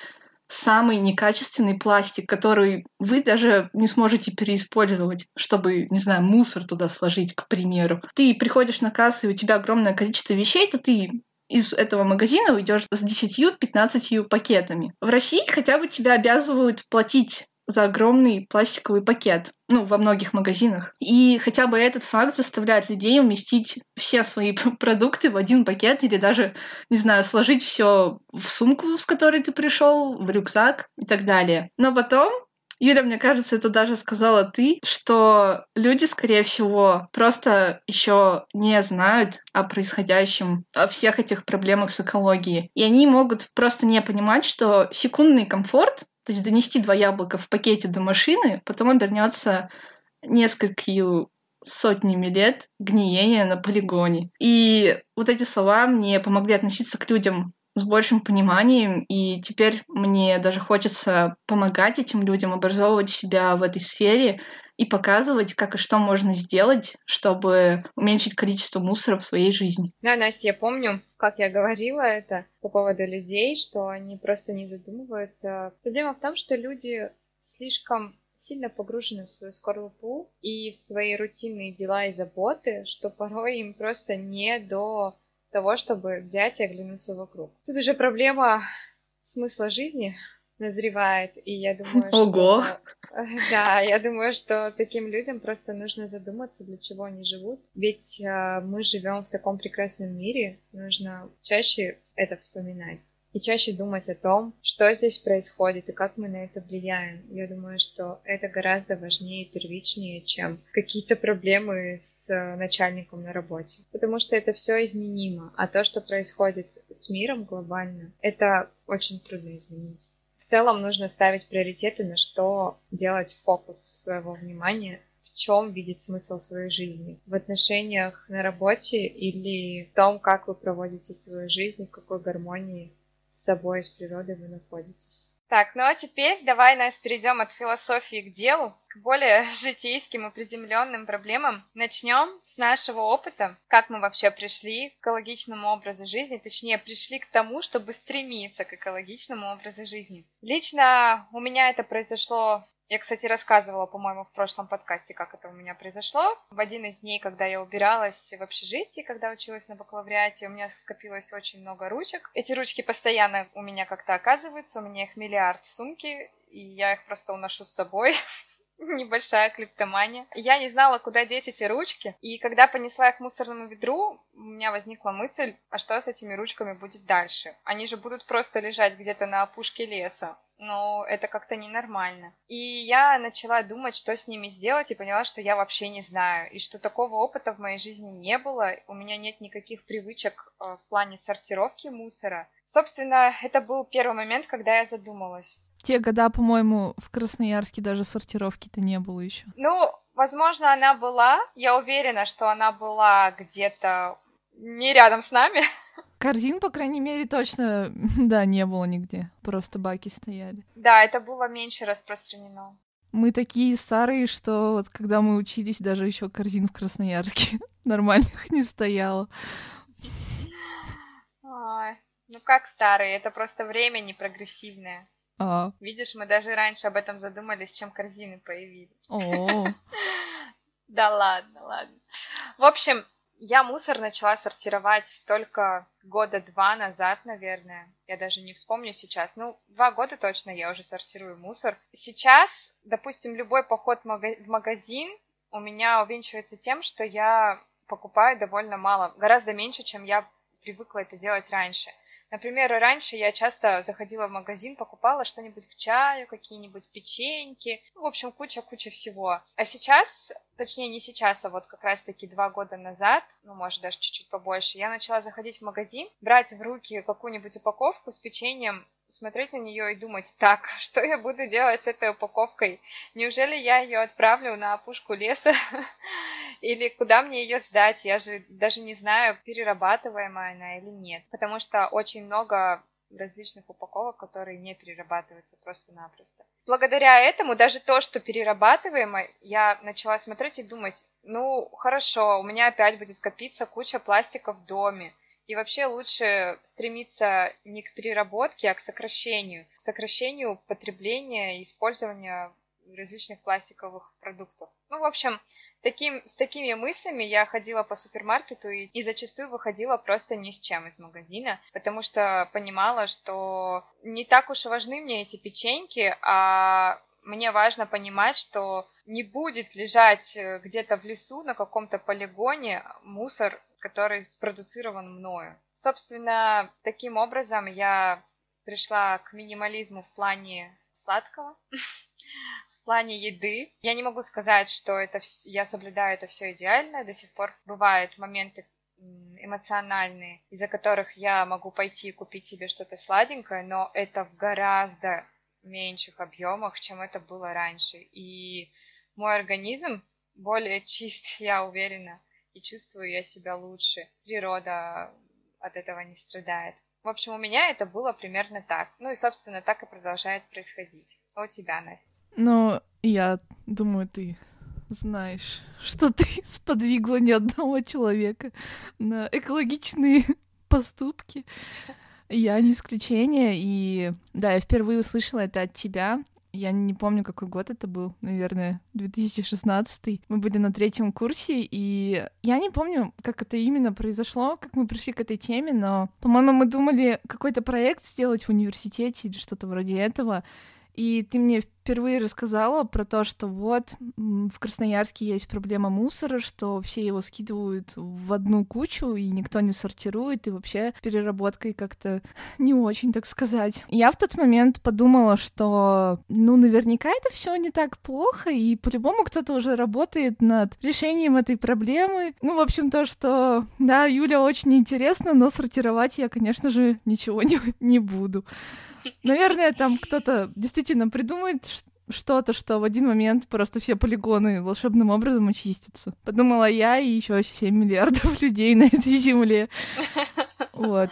A: самый некачественный пластик, который вы даже не сможете переиспользовать, чтобы, не знаю, мусор туда сложить, к примеру. Ты приходишь на кассу, и у тебя огромное количество вещей, то ты из этого магазина уйдешь с 10-15 пакетами. В России хотя бы тебя обязывают платить за огромный пластиковый пакет, ну, во многих магазинах. И хотя бы этот факт заставляет людей уместить все свои продукты в один пакет или даже, не знаю, сложить все в сумку, с которой ты пришел, в рюкзак и так далее. Но потом Юля, мне кажется, это даже сказала ты, что люди, скорее всего, просто еще не знают о происходящем, о всех этих проблемах с экологией. И они могут просто не понимать, что секундный комфорт, то есть донести два яблока в пакете до машины, потом обернется несколькими сотнями лет гниения на полигоне. И вот эти слова мне помогли относиться к людям с большим пониманием, и теперь мне даже хочется помогать этим людям, образовывать себя в этой сфере и показывать, как и что можно сделать, чтобы уменьшить количество мусора в своей жизни.
B: Да, Настя, я помню, как я говорила это по поводу людей, что они просто не задумываются. Проблема в том, что люди слишком сильно погружены в свою скорлупу и в свои рутинные дела и заботы, что порой им просто не до того, чтобы взять и оглянуться вокруг. Тут уже проблема смысла жизни назревает, и я думаю,
A: Ого.
B: что... Да, я думаю, что таким людям просто нужно задуматься, для чего они живут. Ведь э, мы живем в таком прекрасном мире, нужно чаще это вспоминать и чаще думать о том, что здесь происходит и как мы на это влияем. Я думаю, что это гораздо важнее и первичнее, чем какие-то проблемы с начальником на работе. Потому что это все изменимо. А то, что происходит с миром глобально, это очень трудно изменить. В целом нужно ставить приоритеты, на что делать фокус своего внимания, в чем видеть смысл своей жизни. В отношениях на работе или в том, как вы проводите свою жизнь, в какой гармонии с собой с природой вы находитесь. Так, ну а теперь давай, нас перейдем от философии к делу, к более житейским и приземленным проблемам. Начнем с нашего опыта, как мы вообще пришли к экологичному образу жизни, точнее, пришли к тому, чтобы стремиться к экологичному образу жизни. Лично у меня это произошло я, кстати, рассказывала, по-моему, в прошлом подкасте, как это у меня произошло. В один из дней, когда я убиралась в общежитии, когда училась на бакалавриате, у меня скопилось очень много ручек. Эти ручки постоянно у меня как-то оказываются, у меня их миллиард в сумке, и я их просто уношу с собой. Небольшая клиптомания. Я не знала, куда деть эти ручки, и когда понесла их к мусорному ведру, у меня возникла мысль, а что с этими ручками будет дальше? Они же будут просто лежать где-то на опушке леса но это как-то ненормально. И я начала думать, что с ними сделать, и поняла, что я вообще не знаю, и что такого опыта в моей жизни не было, у меня нет никаких привычек э, в плане сортировки мусора. Собственно, это был первый момент, когда я задумалась.
A: Те года, по-моему, в Красноярске даже сортировки-то не было еще.
B: Ну, возможно, она была. Я уверена, что она была где-то не рядом с нами.
A: Корзин, по крайней мере, точно, да, не было нигде. Просто баки стояли.
B: Да, это было меньше распространено.
A: Мы такие старые, что вот когда мы учились, даже еще корзин в Красноярске нормальных не стояло.
B: Ой, ну как старые? Это просто время не прогрессивное.
A: А.
B: Видишь, мы даже раньше об этом задумались, чем корзины появились.
A: О.
B: Да ладно, ладно. В общем, я мусор начала сортировать только года два назад, наверное. Я даже не вспомню сейчас. Ну, два года точно я уже сортирую мусор. Сейчас, допустим, любой поход в магазин у меня увенчивается тем, что я покупаю довольно мало, гораздо меньше, чем я привыкла это делать раньше. Например, раньше я часто заходила в магазин, покупала что-нибудь к чаю, какие-нибудь печеньки, ну, в общем, куча-куча всего. А сейчас, точнее не сейчас, а вот как раз-таки два года назад, ну, может, даже чуть-чуть побольше, я начала заходить в магазин, брать в руки какую-нибудь упаковку с печеньем, смотреть на нее и думать, так, что я буду делать с этой упаковкой? Неужели я ее отправлю на опушку леса? Или куда мне ее сдать? Я же даже не знаю, перерабатываемая она или нет. Потому что очень много различных упаковок, которые не перерабатываются просто-напросто. Благодаря этому даже то, что перерабатываемо, я начала смотреть и думать, ну, хорошо, у меня опять будет копиться куча пластика в доме, и вообще лучше стремиться не к переработке, а к сокращению. К сокращению потребления и использования различных пластиковых продуктов. Ну, в общем, таким, с такими мыслями я ходила по супермаркету и, и зачастую выходила просто ни с чем из магазина, потому что понимала, что не так уж важны мне эти печеньки, а мне важно понимать, что не будет лежать э, где-то в лесу на каком-то полигоне мусор который спродуцирован мною. Собственно, таким образом я пришла к минимализму в плане сладкого, в плане еды. Я не могу сказать, что это я соблюдаю это все идеально. До сих пор бывают моменты эмоциональные, из-за которых я могу пойти и купить себе что-то сладенькое, но это в гораздо меньших объемах, чем это было раньше. И мой организм более чист, я уверена, и чувствую я себя лучше. Природа от этого не страдает. В общем, у меня это было примерно так. Ну и, собственно, так и продолжает происходить. А у тебя, Настя?
A: Ну, я думаю, ты знаешь, что ты сподвигла ни одного человека на экологичные поступки. Я не исключение, и да, я впервые услышала это от тебя. Я не помню, какой год это был, наверное, 2016. Мы были на третьем курсе, и я не помню, как это именно произошло, как мы пришли к этой теме, но, по-моему, мы думали какой-то проект сделать в университете или что-то вроде этого. И ты мне впервые рассказала про то, что вот в Красноярске есть проблема мусора, что все его скидывают в одну кучу, и никто не сортирует, и вообще переработкой как-то не очень, так сказать. Я в тот момент подумала, что, ну, наверняка это все не так плохо, и по-любому кто-то уже работает над решением этой проблемы. Ну, в общем, то, что, да, Юля очень интересно, но сортировать я, конечно же, ничего не, не буду. Наверное, там кто-то действительно придумает что-то, что в один момент просто все полигоны волшебным образом очистятся. Подумала я и еще 7 миллиардов людей на этой земле. Вот.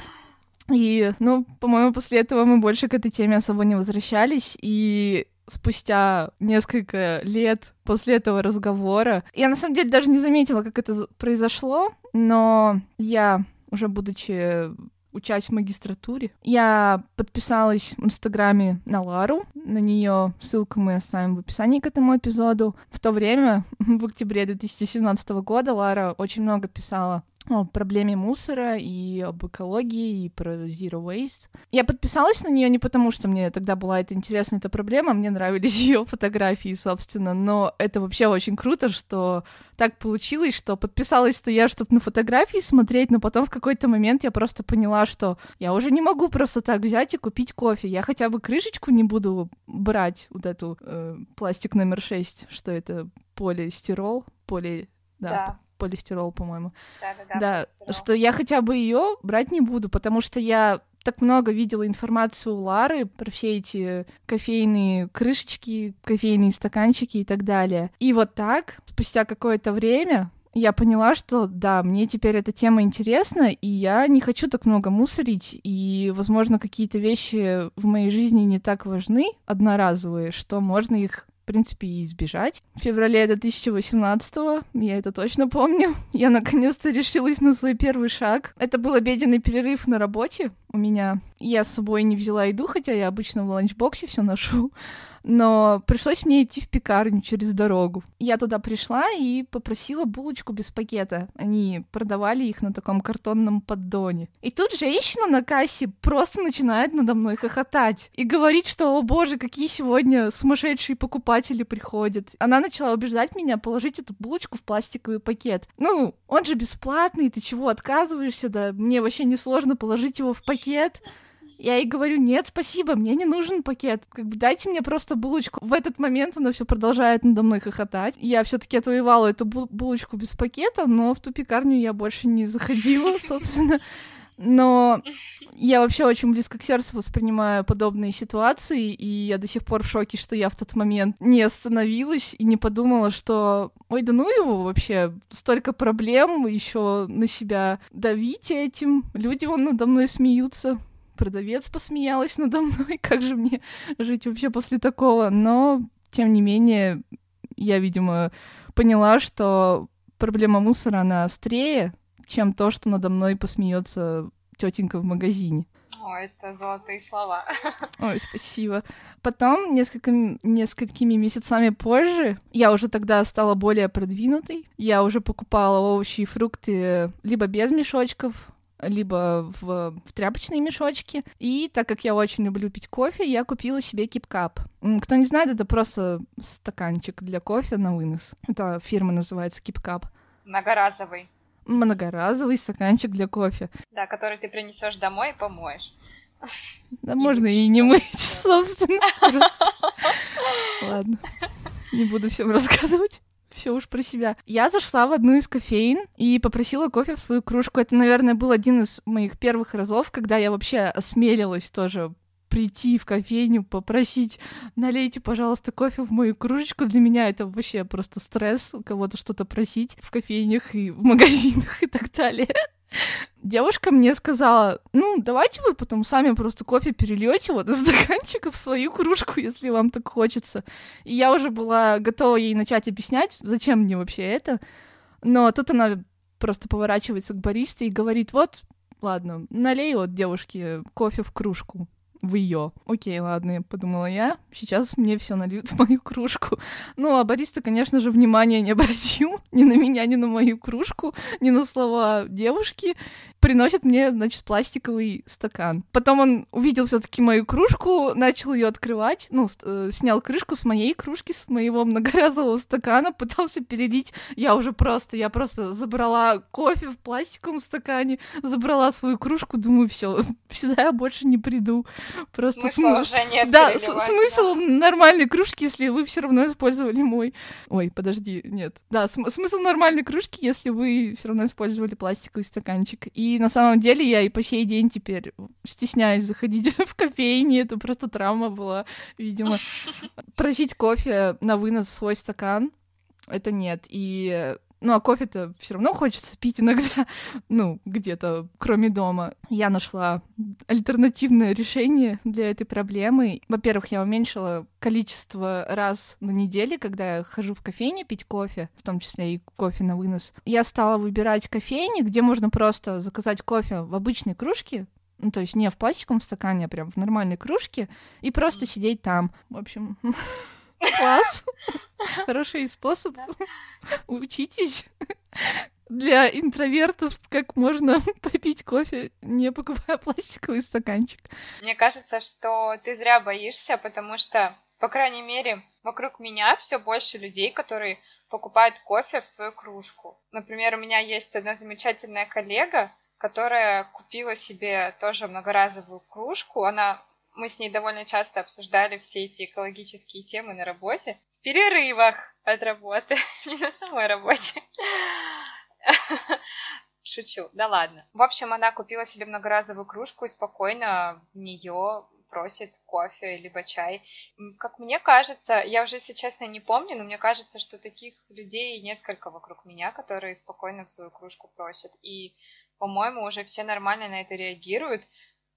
A: И, ну, по-моему, после этого мы больше к этой теме особо не возвращались, и спустя несколько лет после этого разговора. Я на самом деле даже не заметила, как это произошло, но я уже будучи учась в магистратуре. Я подписалась в Инстаграме на Лару. На нее ссылку мы оставим в описании к этому эпизоду. В то время, в октябре 2017 года, Лара очень много писала о проблеме мусора и об экологии и про zero waste. Я подписалась на нее не потому, что мне тогда была эта интересная эта проблема, мне нравились ее фотографии, собственно, но это вообще очень круто, что так получилось, что подписалась-то я, чтобы на фотографии смотреть, но потом в какой-то момент я просто поняла, что я уже не могу просто так взять и купить кофе. Я хотя бы крышечку не буду брать, вот эту э, пластик номер 6, что это полистирол, поли... Да, да полистирол, по-моему.
B: Да, да, да.
A: Да, что я хотя бы ее брать не буду, потому что я так много видела информацию у Лары про все эти кофейные крышечки, кофейные стаканчики и так далее. И вот так, спустя какое-то время, я поняла, что да, мне теперь эта тема интересна, и я не хочу так много мусорить, и, возможно, какие-то вещи в моей жизни не так важны, одноразовые, что можно их принципе, и избежать. В феврале 2018 я это точно помню, я наконец-то решилась на свой первый шаг. Это был обеденный перерыв на работе у меня. Я с собой не взяла еду, хотя я обычно в ланчбоксе все ношу но пришлось мне идти в пекарню через дорогу. Я туда пришла и попросила булочку без пакета. Они продавали их на таком картонном поддоне. И тут женщина на кассе просто начинает надо мной хохотать и говорит, что, о боже, какие сегодня сумасшедшие покупатели приходят. Она начала убеждать меня положить эту булочку в пластиковый пакет. Ну, он же бесплатный, ты чего отказываешься, да? Мне вообще не сложно положить его в пакет. Я ей говорю, нет, спасибо, мне не нужен пакет. Как бы дайте мне просто булочку. В этот момент она все продолжает надо мной хохотать. Я все-таки отвоевала эту булочку без пакета, но в ту пекарню я больше не заходила, собственно. Но я вообще очень близко к сердцу воспринимаю подобные ситуации, и я до сих пор в шоке, что я в тот момент не остановилась и не подумала, что ой, да ну его вообще, столько проблем, еще на себя давить этим. Люди вон надо мной смеются продавец посмеялась надо мной, как же мне жить вообще после такого. Но, тем не менее, я, видимо, поняла, что проблема мусора, она острее, чем то, что надо мной посмеется тетенька в магазине.
B: О, это золотые слова.
A: Ой, спасибо. Потом, несколько, несколькими месяцами позже, я уже тогда стала более продвинутой. Я уже покупала овощи и фрукты либо без мешочков, либо в, в тряпочные мешочки. И так как я очень люблю пить кофе, я купила себе кипкап. Кто не знает, это просто стаканчик для кофе на вынос. Это фирма называется кипкап.
B: Многоразовый.
A: Многоразовый стаканчик для кофе.
B: Да, который ты принесешь домой и помоешь.
A: Да можно и не мыть, собственно. Ладно, не буду всем рассказывать все уж про себя. Я зашла в одну из кофеин и попросила кофе в свою кружку. Это, наверное, был один из моих первых разов, когда я вообще осмелилась тоже прийти в кофейню, попросить, налейте, пожалуйста, кофе в мою кружечку. Для меня это вообще просто стресс, кого-то что-то просить в кофейнях и в магазинах и так далее. Девушка мне сказала, ну, давайте вы потом сами просто кофе перельете вот из стаканчика в свою кружку, если вам так хочется. И я уже была готова ей начать объяснять, зачем мне вообще это. Но тут она просто поворачивается к баристе и говорит, вот, ладно, налей вот девушке кофе в кружку в ее. Окей, ладно, подумала я. Сейчас мне все нальют в мою кружку. Ну, а бариста, конечно же, внимания не обратил ни на меня, ни на мою кружку, ни на слова девушки. Приносит мне, значит, пластиковый стакан. Потом он увидел все таки мою кружку, начал ее открывать, ну, э, снял крышку с моей кружки, с моего многоразового стакана, пытался перелить. Я уже просто, я просто забрала кофе в пластиковом стакане, забрала свою кружку, думаю, все, сюда я больше не приду.
B: Просто смысла см... уже нет.
A: Да, смысл да. нормальной кружки, если вы все равно использовали мой. Ой, подожди, нет. Да, см- смысл нормальной кружки, если вы все равно использовали пластиковый стаканчик. И на самом деле я и по сей день теперь стесняюсь заходить в кофейни. Это просто травма была, видимо. Просить кофе на вынос в свой стакан это нет. И ну, а кофе-то все равно хочется пить иногда, ну, где-то, кроме дома. Я нашла альтернативное решение для этой проблемы. Во-первых, я уменьшила количество раз на неделе, когда я хожу в кофейне пить кофе, в том числе и кофе на вынос. Я стала выбирать кофейни, где можно просто заказать кофе в обычной кружке, ну, то есть не в пластиковом стакане, а прям в нормальной кружке, и просто сидеть там. В общем, класс. Хороший способ. Учитесь. Для интровертов как можно попить кофе, не покупая пластиковый стаканчик.
B: Мне кажется, что ты зря боишься, потому что, по крайней мере, вокруг меня все больше людей, которые покупают кофе в свою кружку. Например, у меня есть одна замечательная коллега, которая купила себе тоже многоразовую кружку. Она мы с ней довольно часто обсуждали все эти экологические темы на работе в перерывах от работы, не на самой работе. Шучу, да ладно. В общем, она купила себе многоразовую кружку и спокойно в нее просит кофе либо чай. Как мне кажется, я уже, если честно, не помню, но мне кажется, что таких людей несколько вокруг меня, которые спокойно в свою кружку просят. И, по-моему, уже все нормально на это реагируют.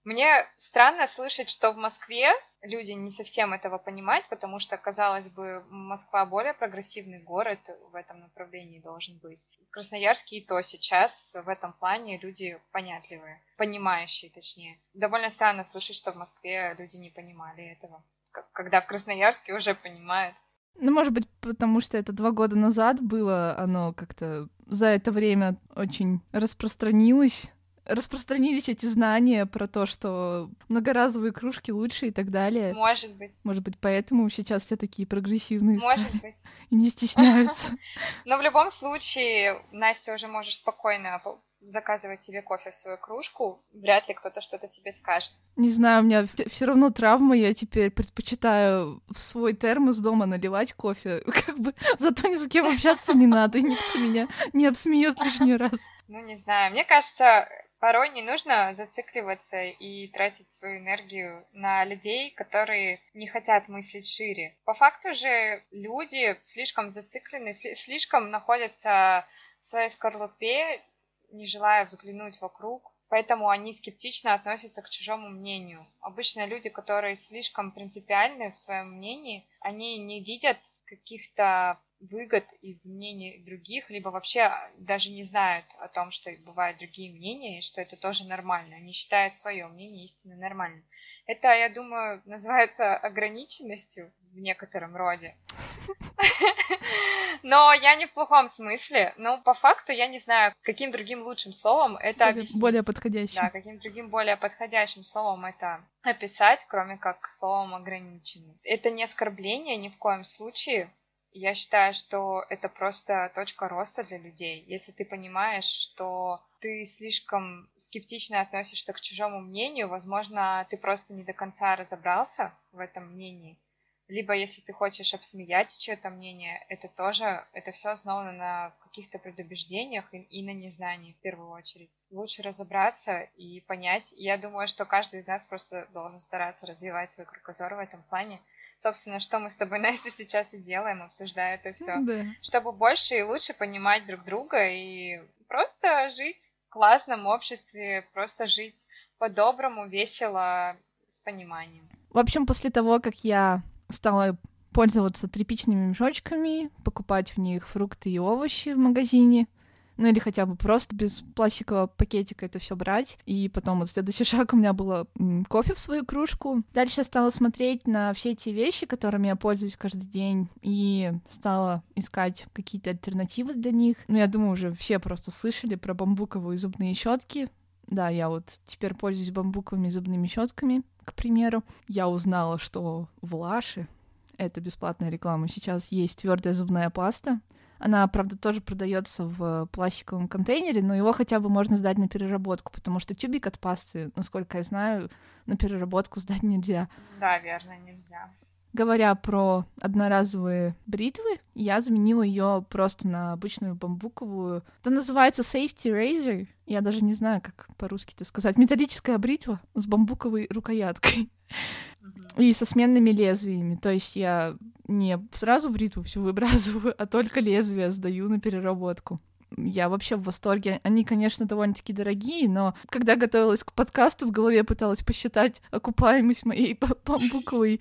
B: Мне странно слышать, что в Москве люди не совсем этого понимают, потому что, казалось бы, Москва более прогрессивный город в этом направлении должен быть. В Красноярске и то сейчас в этом плане люди понятливые, понимающие точнее. Довольно странно слышать, что в Москве люди не понимали этого, когда в Красноярске уже понимают.
A: Ну, может быть, потому что это два года назад было, оно как-то за это время очень распространилось, распространились эти знания про то, что многоразовые кружки лучше и так далее.
B: Может быть.
A: Может быть, поэтому сейчас все такие прогрессивные
B: Может стали быть.
A: и не стесняются.
B: Но в любом случае, Настя, уже можешь спокойно заказывать себе кофе в свою кружку, вряд ли кто-то что-то тебе скажет.
A: Не знаю, у меня все равно травма, я теперь предпочитаю в свой термос дома наливать кофе, как бы зато ни с кем общаться не надо, и никто меня не обсмеет лишний раз.
B: Ну, не знаю, мне кажется, порой не нужно зацикливаться и тратить свою энергию на людей, которые не хотят мыслить шире. По факту же люди слишком зациклены, слишком находятся в своей скорлупе, не желая взглянуть вокруг, поэтому они скептично относятся к чужому мнению. Обычно люди, которые слишком принципиальны в своем мнении, они не видят каких-то выгод из мнений других, либо вообще даже не знают о том, что бывают другие мнения, и что это тоже нормально. Они считают свое мнение истинно нормальным. Это, я думаю, называется ограниченностью в некотором роде. Но я не в плохом смысле. Но по факту я не знаю, каким другим лучшим словом это объяснить.
A: Более подходящим.
B: Да, каким другим более подходящим словом это описать, кроме как словом ограниченный. Это не оскорбление ни в коем случае. Я считаю, что это просто точка роста для людей. Если ты понимаешь, что ты слишком скептично относишься к чужому мнению, возможно, ты просто не до конца разобрался в этом мнении. Либо если ты хочешь обсмеять чье-то мнение, это тоже, это все основано на каких-то предубеждениях и, и на незнании в первую очередь. Лучше разобраться и понять. я думаю, что каждый из нас просто должен стараться развивать свой кругозор в этом плане, собственно, что мы с тобой, Настя, сейчас и делаем, обсуждая это все.
A: Да.
B: Чтобы больше и лучше понимать друг друга и просто жить в классном обществе, просто жить по-доброму, весело, с пониманием.
A: В общем, после того, как я стала пользоваться тряпичными мешочками, покупать в них фрукты и овощи в магазине, ну или хотя бы просто без пластикового пакетика это все брать. И потом вот следующий шаг у меня было кофе в свою кружку. Дальше я стала смотреть на все эти вещи, которыми я пользуюсь каждый день, и стала искать какие-то альтернативы для них. Ну, я думаю, уже все просто слышали про бамбуковые зубные щетки. Да, я вот теперь пользуюсь бамбуковыми зубными щетками, к примеру. Я узнала, что в Лаше, это бесплатная реклама, сейчас есть твердая зубная паста. Она, правда, тоже продается в пластиковом контейнере, но его хотя бы можно сдать на переработку, потому что тюбик от пасты, насколько я знаю, на переработку сдать нельзя.
B: Да, верно, нельзя.
A: Говоря про одноразовые бритвы, я заменила ее просто на обычную бамбуковую. Это называется safety razor. Я даже не знаю, как по-русски это сказать. Металлическая бритва с бамбуковой рукояткой. И со сменными лезвиями. То есть я не сразу бритву всю выбрасываю, а только лезвие сдаю на переработку. Я вообще в восторге. Они, конечно, довольно-таки дорогие, но когда готовилась к подкасту, в голове пыталась посчитать окупаемость моей бамбуковой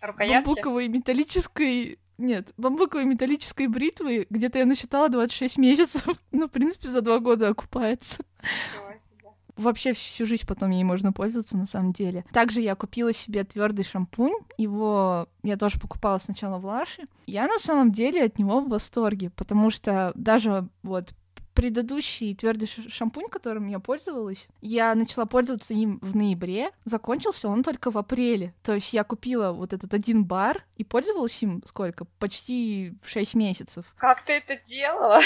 B: Рукоятки?
A: бамбуковой металлической нет, бамбуковой металлической бритвы где-то я насчитала 26 месяцев. Ну, в принципе, за два года окупается.
B: Ничего себе.
A: Вообще всю жизнь потом ей можно пользоваться на самом деле. Также я купила себе твердый шампунь. Его я тоже покупала сначала в Лаше. Я на самом деле от него в восторге, потому что даже вот предыдущий твердый шампунь, которым я пользовалась, я начала пользоваться им в ноябре, закончился он только в апреле. То есть я купила вот этот один бар и пользовалась им сколько? Почти 6 месяцев.
B: Как ты это делала?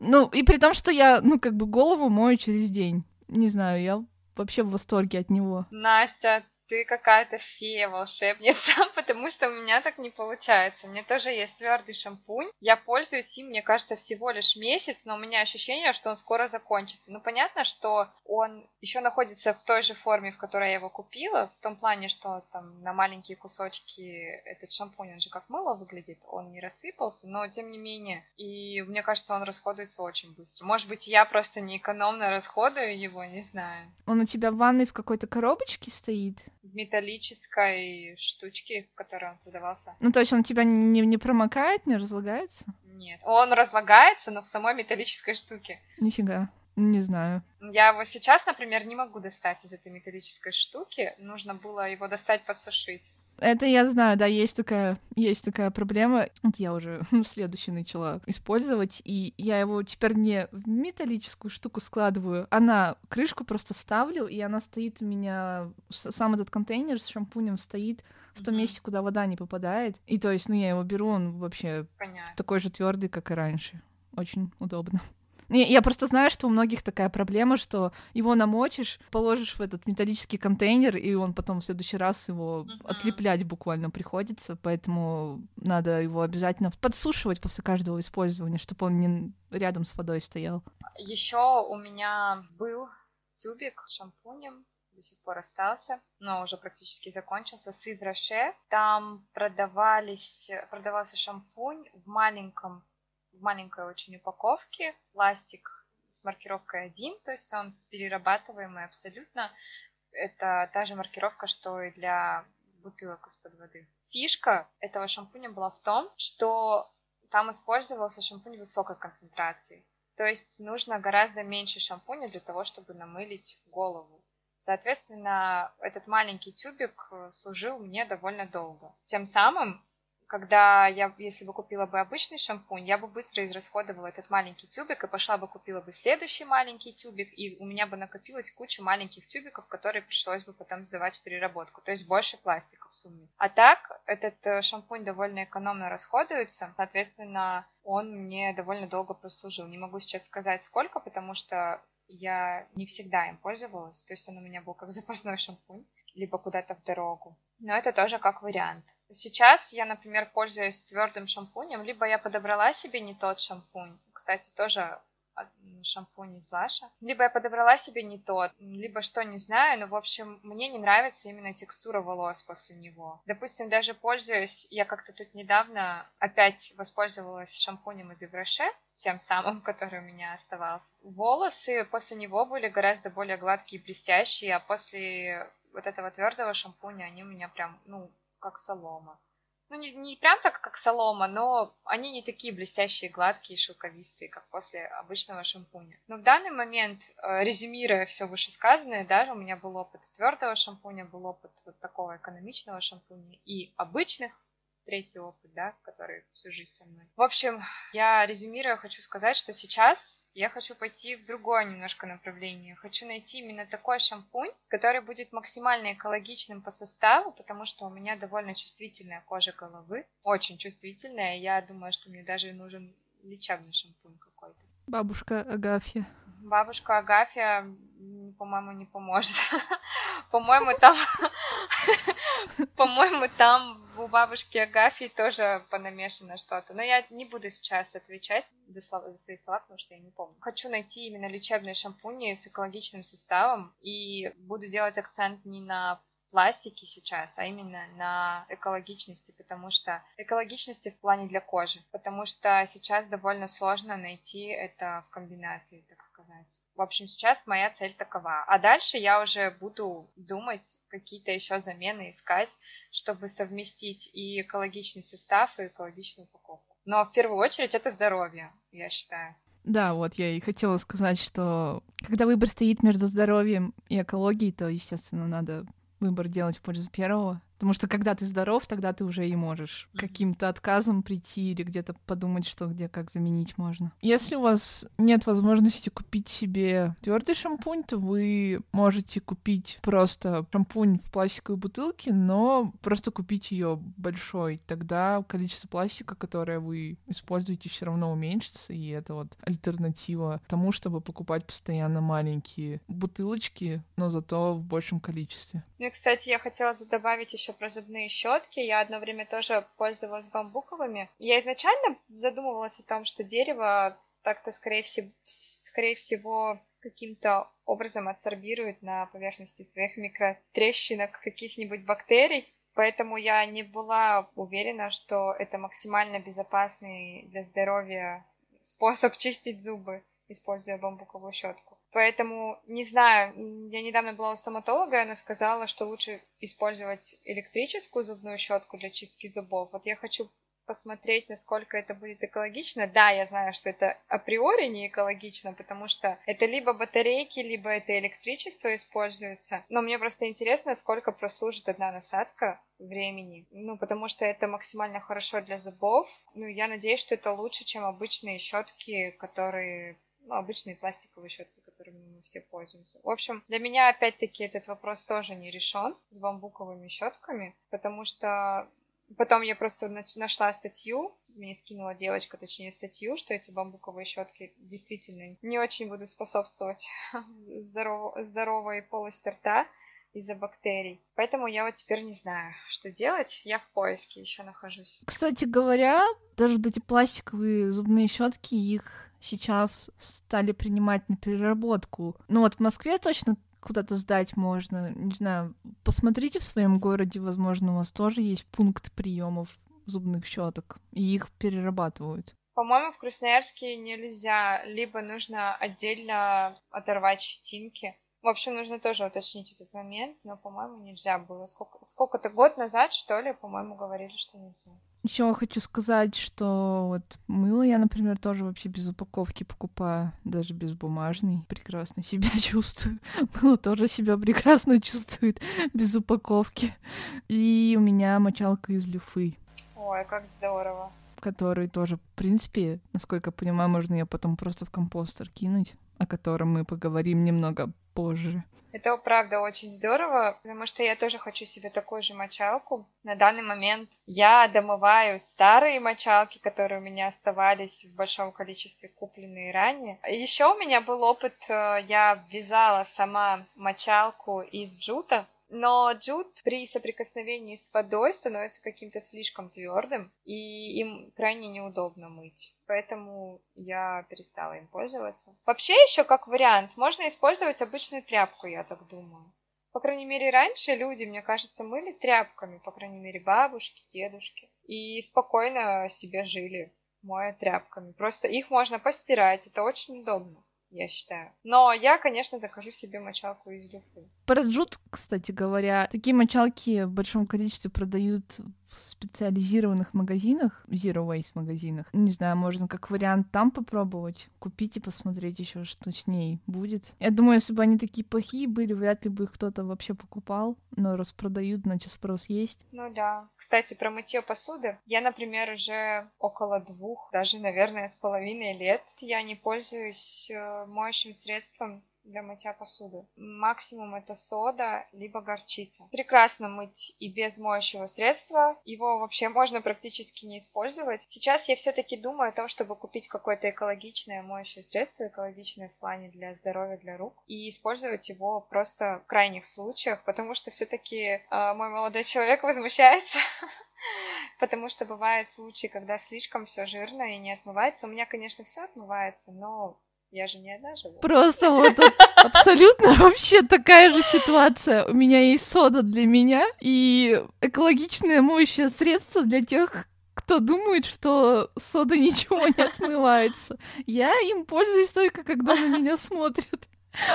A: Ну, и при том, что я, ну, как бы голову мою через день. Не знаю, я вообще в восторге от него.
B: Настя, ты какая-то фея, волшебница, потому что у меня так не получается. У меня тоже есть твердый шампунь. Я пользуюсь им, мне кажется, всего лишь месяц, но у меня ощущение, что он скоро закончится. Ну, понятно, что он еще находится в той же форме, в которой я его купила, в том плане, что там на маленькие кусочки этот шампунь, он же как мыло выглядит, он не рассыпался, но тем не менее, и мне кажется, он расходуется очень быстро. Может быть, я просто неэкономно расходую его, не знаю.
A: Он у тебя в ванной в какой-то коробочке стоит?
B: В металлической штучке, в которой он продавался.
A: Ну, то есть он тебя не, не промокает, не разлагается?
B: Нет. Он разлагается, но в самой металлической штуке.
A: Нифига. Не знаю.
B: Я его сейчас, например, не могу достать из этой металлической штуки. Нужно было его достать, подсушить.
A: Это я знаю, да, есть такая, есть такая проблема. Вот я уже следующий начала использовать, и я его теперь не в металлическую штуку складываю, а на крышку просто ставлю, и она стоит у меня, сам этот контейнер с шампунем стоит в том месте, куда вода не попадает. И то есть, ну, я его беру, он вообще
B: Понятно.
A: такой же твердый, как и раньше. Очень удобно. Я просто знаю, что у многих такая проблема, что его намочишь, положишь в этот металлический контейнер, и он потом в следующий раз его uh-huh. отлеплять буквально приходится, поэтому надо его обязательно подсушивать после каждого использования, чтобы он не рядом с водой стоял.
B: Еще у меня был тюбик с шампунем, до сих пор остался, но уже практически закончился, с Ивраше. Там продавались, продавался шампунь в маленьком в маленькой очень упаковке, пластик с маркировкой 1, то есть он перерабатываемый абсолютно. Это та же маркировка, что и для бутылок из-под воды. Фишка этого шампуня была в том, что там использовался шампунь высокой концентрации. То есть нужно гораздо меньше шампуня для того, чтобы намылить голову. Соответственно, этот маленький тюбик служил мне довольно долго. Тем самым когда я, если бы купила бы обычный шампунь, я бы быстро израсходовала этот маленький тюбик и пошла бы купила бы следующий маленький тюбик, и у меня бы накопилась куча маленьких тюбиков, которые пришлось бы потом сдавать в переработку, то есть больше пластика в сумме. А так, этот э, шампунь довольно экономно расходуется, соответственно, он мне довольно долго прослужил. Не могу сейчас сказать сколько, потому что я не всегда им пользовалась, то есть он у меня был как запасной шампунь, либо куда-то в дорогу. Но это тоже как вариант. Сейчас я, например, пользуюсь твердым шампунем, либо я подобрала себе не тот шампунь. Кстати, тоже шампунь из Лаша. Либо я подобрала себе не тот, либо что, не знаю, но, в общем, мне не нравится именно текстура волос после него. Допустим, даже пользуюсь, я как-то тут недавно опять воспользовалась шампунем из Ивраше, тем самым, который у меня оставался. Волосы после него были гораздо более гладкие и блестящие, а после вот этого твердого шампуня, они у меня прям, ну, как солома. Ну, не, не прям так, как солома, но они не такие блестящие, гладкие, шелковистые, как после обычного шампуня. Но в данный момент, э, резюмируя все вышесказанное, да, у меня был опыт твердого шампуня, был опыт вот такого экономичного шампуня и обычных третий опыт, да, который всю жизнь со мной. В общем, я резюмируя хочу сказать, что сейчас я хочу пойти в другое немножко направление. Хочу найти именно такой шампунь, который будет максимально экологичным по составу, потому что у меня довольно чувствительная кожа головы, очень чувствительная. Я думаю, что мне даже нужен лечебный шампунь какой-то.
A: Бабушка Агафья.
B: Бабушка Агафья, по-моему, не поможет. По-моему, там... По-моему, там у бабушки Агафьи тоже понамешано что-то. Но я не буду сейчас отвечать за, слова, за свои слова, потому что я не помню. Хочу найти именно лечебные шампуни с экологичным составом и буду делать акцент не на пластики сейчас, а именно на экологичности, потому что экологичности в плане для кожи, потому что сейчас довольно сложно найти это в комбинации, так сказать. В общем, сейчас моя цель такова. А дальше я уже буду думать, какие-то еще замены искать, чтобы совместить и экологичный состав, и экологичную упаковку. Но в первую очередь это здоровье, я считаю.
A: Да, вот я и хотела сказать, что когда выбор стоит между здоровьем и экологией, то, естественно, надо выбор делать в пользу первого. Потому что когда ты здоров, тогда ты уже и можешь каким-то отказом прийти или где-то подумать, что где как заменить можно. Если у вас нет возможности купить себе твердый шампунь, то вы можете купить просто шампунь в пластиковой бутылке, но просто купить ее большой. Тогда количество пластика, которое вы используете, все равно уменьшится, и это вот альтернатива тому, чтобы покупать постоянно маленькие бутылочки, но зато в большем количестве.
B: Ну и, кстати, я хотела добавить еще еще про зубные щетки. Я одно время тоже пользовалась бамбуковыми. Я изначально задумывалась о том, что дерево так-то, скорее всего, скорее всего каким-то образом адсорбирует на поверхности своих микротрещинок каких-нибудь бактерий. Поэтому я не была уверена, что это максимально безопасный для здоровья способ чистить зубы, используя бамбуковую щетку. Поэтому, не знаю, я недавно была у стоматолога, и она сказала, что лучше использовать электрическую зубную щетку для чистки зубов. Вот я хочу посмотреть, насколько это будет экологично. Да, я знаю, что это априори не экологично, потому что это либо батарейки, либо это электричество используется. Но мне просто интересно, сколько прослужит одна насадка времени. Ну, потому что это максимально хорошо для зубов. Ну, я надеюсь, что это лучше, чем обычные щетки, которые ну, обычные пластиковые щетки, которыми мы все пользуемся. В общем, для меня опять-таки этот вопрос тоже не решен с бамбуковыми щетками, потому что потом я просто нашла статью, мне скинула девочка, точнее, статью, что эти бамбуковые щетки действительно не очень будут способствовать здоров... здоровой полости рта из-за бактерий. Поэтому я вот теперь не знаю, что делать. Я в поиске еще нахожусь.
A: Кстати говоря, даже эти пластиковые зубные щетки, их сейчас стали принимать на переработку. Ну вот в Москве точно куда-то сдать можно. Не знаю, посмотрите в своем городе, возможно, у вас тоже есть пункт приемов зубных щеток, и их перерабатывают.
B: По-моему, в Красноярске нельзя, либо нужно отдельно оторвать щетинки. В общем, нужно тоже уточнить этот момент, но, по-моему, нельзя было. Сколько, сколько-то год назад, что ли, по-моему, говорили, что нельзя.
A: Еще хочу сказать, что вот мыло я, например, тоже вообще без упаковки покупаю, даже без бумажной. Прекрасно себя чувствую. Мыло тоже себя прекрасно чувствует без упаковки. И у меня мочалка из люфы.
B: Ой, как здорово.
A: Который тоже, в принципе, насколько я понимаю, можно ее потом просто в компостер кинуть, о котором мы поговорим немного позже.
B: Это правда очень здорово, потому что я тоже хочу себе такую же мочалку. На данный момент я домываю старые мочалки, которые у меня оставались в большом количестве, купленные ранее. Еще у меня был опыт, э, я вязала сама мочалку из джута, но джут при соприкосновении с водой становится каким-то слишком твердым, и им крайне неудобно мыть. Поэтому я перестала им пользоваться. Вообще еще как вариант, можно использовать обычную тряпку, я так думаю. По крайней мере, раньше люди, мне кажется, мыли тряпками, по крайней мере, бабушки, дедушки, и спокойно себе жили, моя тряпками. Просто их можно постирать, это очень удобно я считаю. Но я, конечно, закажу себе мочалку из люфы.
A: Про кстати говоря, такие мочалки в большом количестве продают в специализированных магазинах, Zero Waste магазинах. Не знаю, можно как вариант там попробовать, купить и посмотреть еще, что с ней будет. Я думаю, если бы они такие плохие были, вряд ли бы их кто-то вообще покупал, но распродают, значит спрос есть.
B: Ну да. Кстати, про мытье посуды. Я, например, уже около двух, даже, наверное, с половиной лет я не пользуюсь э, моющим средством для мытья посуды. Максимум это сода, либо горчица. Прекрасно мыть и без моющего средства. Его вообще можно практически не использовать. Сейчас я все-таки думаю о том, чтобы купить какое-то экологичное моющее средство, экологичное в плане для здоровья, для рук, и использовать его просто в крайних случаях, потому что все-таки э, мой молодой человек возмущается. Потому что бывают случаи, когда слишком все жирно и не отмывается. У меня, конечно, все отмывается, но я же не одна живу.
A: Просто вот абсолютно вообще такая же ситуация. У меня есть сода для меня и экологичное моющее средство для тех, кто думает, что сода ничего не отмывается. Я им пользуюсь только, когда на меня смотрят.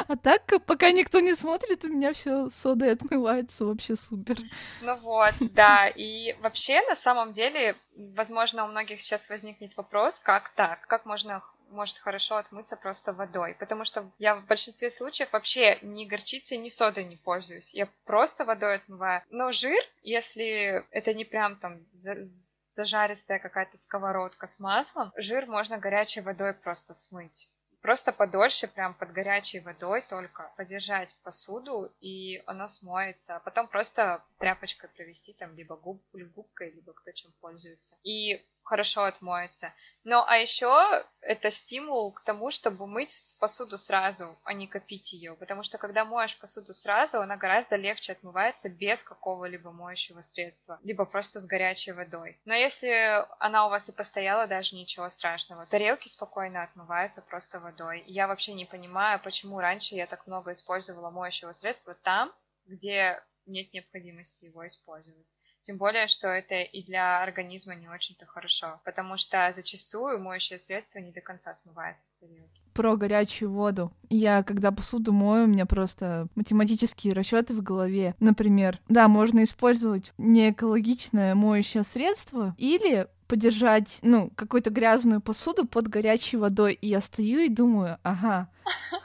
A: А так, пока никто не смотрит, у меня все содой отмывается вообще супер.
B: Ну вот, да. И вообще, на самом деле, возможно, у многих сейчас возникнет вопрос, как так? Как можно может хорошо отмыться просто водой, потому что я в большинстве случаев вообще ни горчицей, ни содой не пользуюсь. Я просто водой отмываю. Но жир, если это не прям там зажаристая какая-то сковородка с маслом, жир можно горячей водой просто смыть просто подольше, прям под горячей водой только подержать посуду, и оно смоется. А потом просто тряпочкой провести там либо губ, губкой, либо кто чем пользуется. И хорошо отмоется. Ну, а еще это стимул к тому, чтобы мыть посуду сразу, а не копить ее. Потому что когда моешь посуду сразу, она гораздо легче отмывается без какого-либо моющего средства, либо просто с горячей водой. Но если она у вас и постояла, даже ничего страшного. Тарелки спокойно отмываются просто водой. Я вообще не понимаю, почему раньше я так много использовала моющего средства там, где нет необходимости его использовать. Тем более, что это и для организма не очень-то хорошо, потому что зачастую моющее средство не до конца смывается с тарелки.
A: Про горячую воду. Я, когда посуду мою, у меня просто математические расчеты в голове. Например, да, можно использовать неэкологичное моющее средство или подержать, ну, какую-то грязную посуду под горячей водой. И я стою и думаю, ага,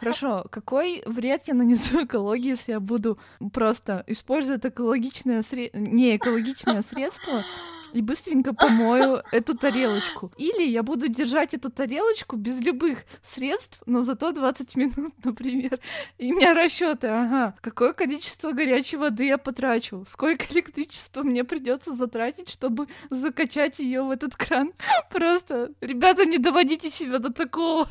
A: хорошо, какой вред я нанесу экологии, если я буду просто использовать экологичное сре... не экологичное средство и быстренько помою эту тарелочку. Или я буду держать эту тарелочку без любых средств, но зато 20 минут, например. И у меня расчеты, ага, какое количество горячей воды я потрачу, сколько электричества мне придется затратить, чтобы закачать ее в этот кран. Просто, ребята, не доводите себя до такого.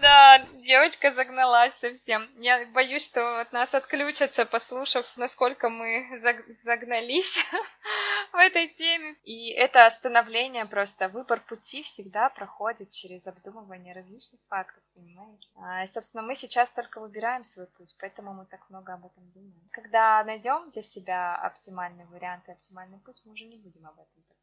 B: Да, девочка загналась совсем. Я боюсь, что от нас отключатся, послушав, насколько мы загнались в этой теме. И это остановление просто, выбор пути всегда проходит через обдумывание различных фактов, понимаете? А, собственно, мы сейчас только выбираем свой путь, поэтому мы так много об этом думаем. Когда найдем для себя оптимальный вариант и оптимальный путь, мы уже не будем об этом так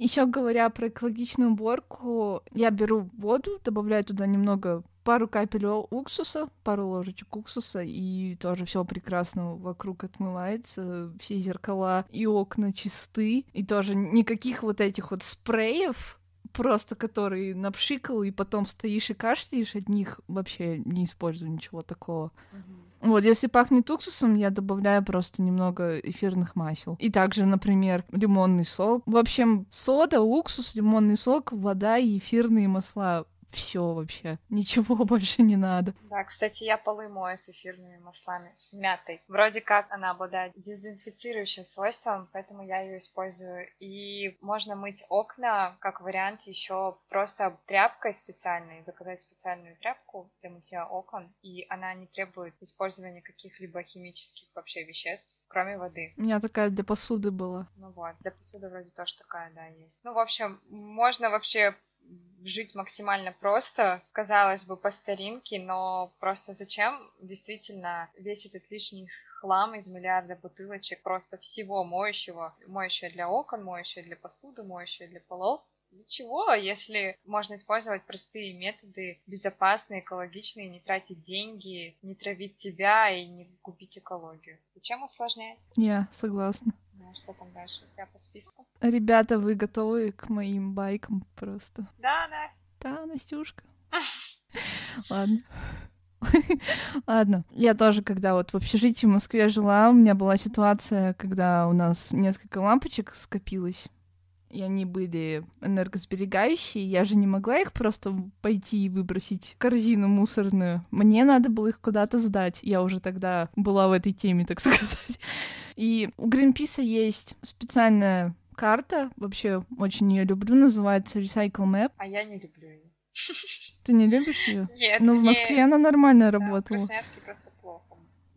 A: еще говоря про экологичную уборку, я беру воду, добавляю туда немного пару капель уксуса, пару ложечек уксуса, и тоже все прекрасно вокруг отмывается, все зеркала и окна чисты, и тоже никаких вот этих вот спреев, просто которые напшикал, и потом стоишь и кашляешь, от них вообще не использую ничего такого. Mm-hmm. Вот, если пахнет уксусом, я добавляю просто немного эфирных масел. И также, например, лимонный сок. В общем, сода, уксус, лимонный сок, вода и эфирные масла все вообще. Ничего больше не надо.
B: Да, кстати, я полы мою с эфирными маслами, с мятой. Вроде как она обладает дезинфицирующим свойством, поэтому я ее использую. И можно мыть окна, как вариант, еще просто тряпкой специальной, заказать специальную тряпку для мытья окон, и она не требует использования каких-либо химических вообще веществ, кроме воды.
A: У меня такая для посуды была.
B: Ну вот, для посуды вроде тоже такая, да, есть. Ну, в общем, можно вообще жить максимально просто, казалось бы, по старинке, но просто зачем действительно весь этот лишний хлам из миллиарда бутылочек просто всего моющего, моющее для окон, моющее для посуды, моющее для полов, для чего, если можно использовать простые методы, безопасные, экологичные, не тратить деньги, не травить себя и не губить экологию? Зачем усложнять?
A: Я согласна.
B: Что там дальше у тебя по списку?
A: Ребята, вы готовы к моим байкам просто?
B: Да, Настя.
A: Да, Настюшка. Ладно. Ладно. Я тоже, когда вот в общежитии в Москве жила, у меня была ситуация, когда у нас несколько лампочек скопилось, и они были энергосберегающие, я же не могла их просто пойти и выбросить в корзину мусорную. Мне надо было их куда-то сдать. Я уже тогда была в этой теме, так сказать. И у Гринписа есть специальная карта, вообще очень ее люблю, называется Recycle Map.
B: А я не люблю ее.
A: Ты не любишь ее?
B: Нет,
A: Ну, в Москве она нормально
B: Да, в
A: работала.
B: Красноярске просто плохо.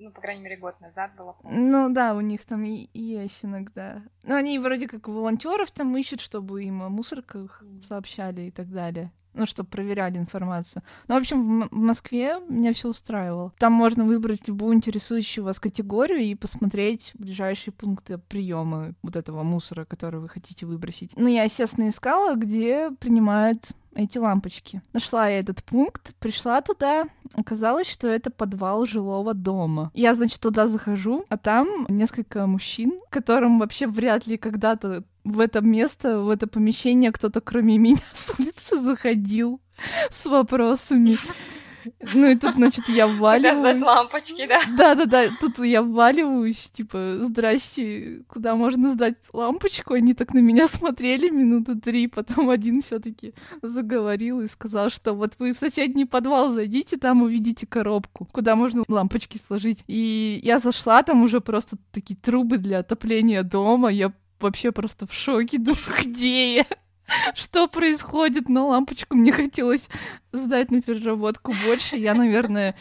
B: Ну, по крайней мере, год назад было.
A: Ну да, у них там и, есть иногда. Ну, они вроде как волонтеров там ищут, чтобы им о мусорках сообщали и так далее. Ну, чтобы проверяли информацию. Ну, в общем, в, в Москве меня все устраивало. Там можно выбрать любую интересующую вас категорию и посмотреть ближайшие пункты приема вот этого мусора, который вы хотите выбросить. Ну, я, естественно, искала, где принимают эти лампочки. Нашла я этот пункт, пришла туда, оказалось, что это подвал жилого дома. Я, значит, туда захожу, а там несколько мужчин, которым вообще вряд ли когда-то в это место, в это помещение кто-то кроме меня с улицы заходил с вопросами. Ну и тут, значит, я
B: Куда сдать
A: вваливаюсь.
B: лампочки, да?
A: Да-да-да, тут я вваливаюсь, типа, здрасте, куда можно сдать лампочку? Они так на меня смотрели минуты три, потом один все таки заговорил и сказал, что вот вы в соседний подвал зайдите, там увидите коробку, куда можно лампочки сложить. И я зашла, там уже просто такие трубы для отопления дома, я вообще просто в шоке, думаю, где я? Что происходит? Но лампочку мне хотелось сдать на переработку больше. Я, наверное,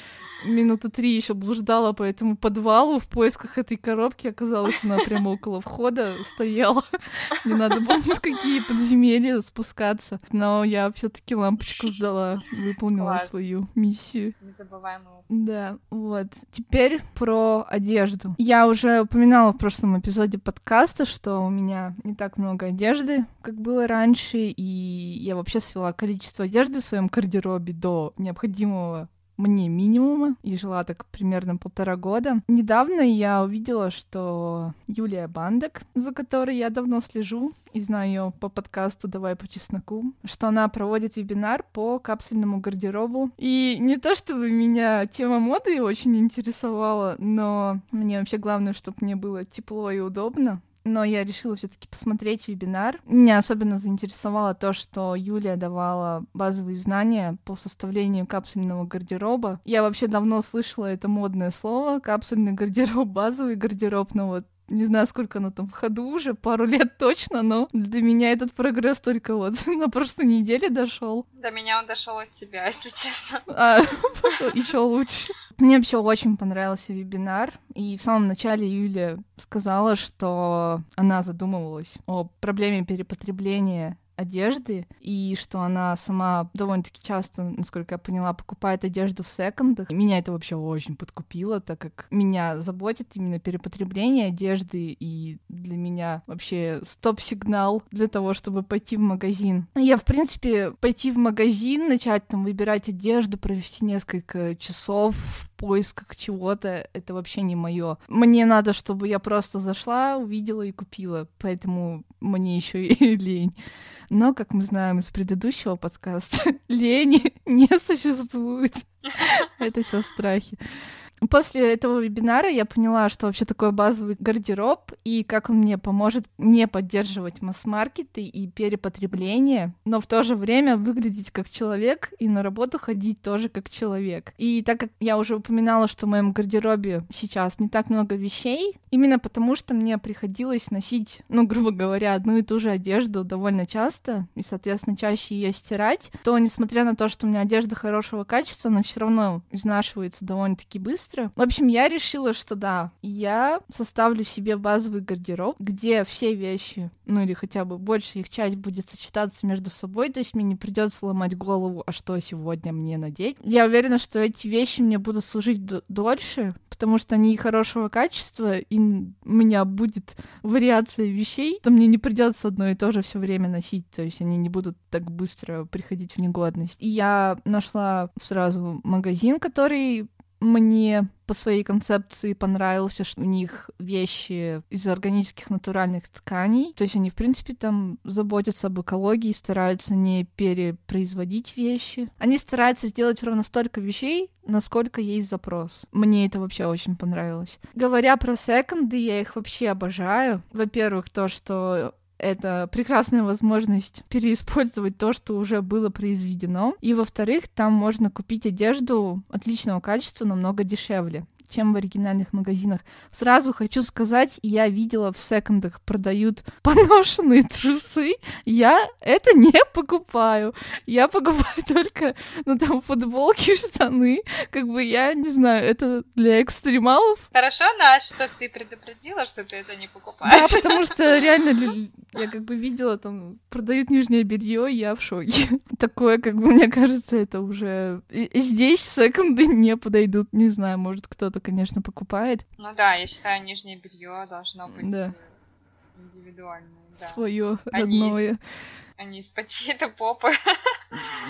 A: минуты три еще блуждала по этому подвалу в поисках этой коробки. Оказалось, она прямо около входа стояла. Не надо было ни в какие подземелья спускаться. Но я все-таки лампочку сдала, выполнила
B: Класс.
A: свою миссию.
B: Незабываемый опыт.
A: Да, вот. Теперь про одежду. Я уже упоминала в прошлом эпизоде подкаста, что у меня не так много одежды, как было раньше, и я вообще свела количество одежды в своем гардеробе до необходимого мне минимума, и жила так примерно полтора года. Недавно я увидела, что Юлия Бандек, за которой я давно слежу, и знаю ее по подкасту «Давай по чесноку», что она проводит вебинар по капсульному гардеробу. И не то чтобы меня тема моды очень интересовала, но мне вообще главное, чтобы мне было тепло и удобно. Но я решила все-таки посмотреть вебинар. Меня особенно заинтересовало то, что Юлия давала базовые знания по составлению капсульного гардероба. Я вообще давно слышала это модное слово капсульный гардероб, базовый гардероб, но вот не знаю, сколько оно там в ходу уже, пару лет точно, но для меня этот прогресс только вот на прошлой неделе дошел.
B: До меня он дошел от тебя, если честно.
A: А, еще лучше. Мне вообще очень понравился вебинар, и в самом начале Юлия сказала, что она задумывалась о проблеме перепотребления одежды, и что она сама довольно-таки часто, насколько я поняла, покупает одежду в секондах. Меня это вообще очень подкупило, так как меня заботит именно перепотребление одежды, и для меня вообще стоп-сигнал для того, чтобы пойти в магазин. Я, в принципе, пойти в магазин, начать там выбирать одежду, провести несколько часов поисках чего-то, это вообще не мое. Мне надо, чтобы я просто зашла, увидела и купила, поэтому мне еще и лень. Но, как мы знаем из предыдущего подкаста, лени не существует. Это все страхи. После этого вебинара я поняла, что вообще такое базовый гардероб и как он мне поможет не поддерживать масс-маркеты и перепотребление, но в то же время выглядеть как человек и на работу ходить тоже как человек. И так как я уже упоминала, что в моем гардеробе сейчас не так много вещей, именно потому что мне приходилось носить, ну, грубо говоря, одну и ту же одежду довольно часто, и, соответственно, чаще ее стирать, то, несмотря на то, что у меня одежда хорошего качества, она все равно изнашивается довольно-таки быстро. В общем, я решила, что да, я составлю себе базовый гардероб, где все вещи, ну или хотя бы большая их часть будет сочетаться между собой, то есть мне не придется ломать голову, а что сегодня мне надеть. Я уверена, что эти вещи мне будут служить дольше, потому что они хорошего качества, и у меня будет вариация вещей, то мне не придется одно и то же все время носить, то есть они не будут так быстро приходить в негодность. И я нашла сразу магазин, который Мне по своей концепции понравился, что у них вещи из органических натуральных тканей. То есть они, в принципе, там заботятся об экологии, стараются не перепроизводить вещи. Они стараются сделать ровно столько вещей, насколько есть запрос. Мне это вообще очень понравилось. Говоря про секонды, я их вообще обожаю. Во-первых, то, что это прекрасная возможность переиспользовать то, что уже было произведено. И во-вторых, там можно купить одежду отличного качества намного дешевле чем в оригинальных магазинах. Сразу хочу сказать, я видела в секондах продают поношенные трусы. Я это не покупаю. Я покупаю только, ну, там, футболки, штаны. Как бы я не знаю, это для экстремалов.
B: Хорошо, Наш, что ты предупредила, что ты это не покупаешь.
A: Да, потому что реально я как бы видела, там, продают нижнее белье, я в шоке. Такое, как бы, мне кажется, это уже... Здесь секонды не подойдут. Не знаю, может, кто-то конечно, покупает.
B: Ну да, я считаю, нижнее белье должно быть да. индивидуальное. Да.
A: Свое родное.
B: Они из пакета попы.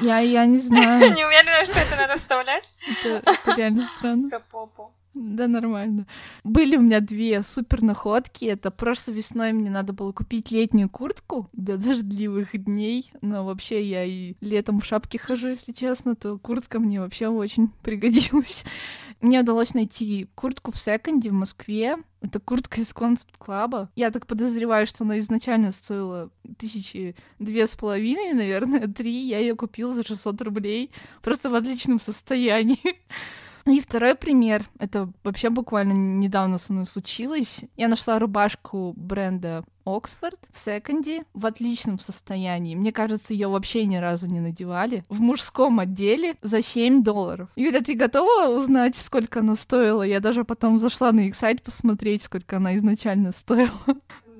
A: Я, я не знаю.
B: Не уверена, что это надо вставлять.
A: Это, это реально странно.
B: Про попу.
A: Да, нормально. Были у меня две супер находки. Это прошлой весной мне надо было купить летнюю куртку для дождливых дней. Но вообще я и летом в шапке хожу, если честно, то куртка мне вообще очень пригодилась. Мне удалось найти куртку в секонде в Москве. Это куртка из концепт-клаба. Я так подозреваю, что она изначально стоила тысячи две с половиной, наверное, три. Я ее купила за 600 рублей. Просто в отличном состоянии. И второй пример, это вообще буквально недавно со мной случилось. Я нашла рубашку бренда Оксфорд в секонде в отличном состоянии. Мне кажется, ее вообще ни разу не надевали. В мужском отделе за 7 долларов. Юля, ты готова узнать, сколько она стоила? Я даже потом зашла на их сайт посмотреть, сколько она изначально стоила.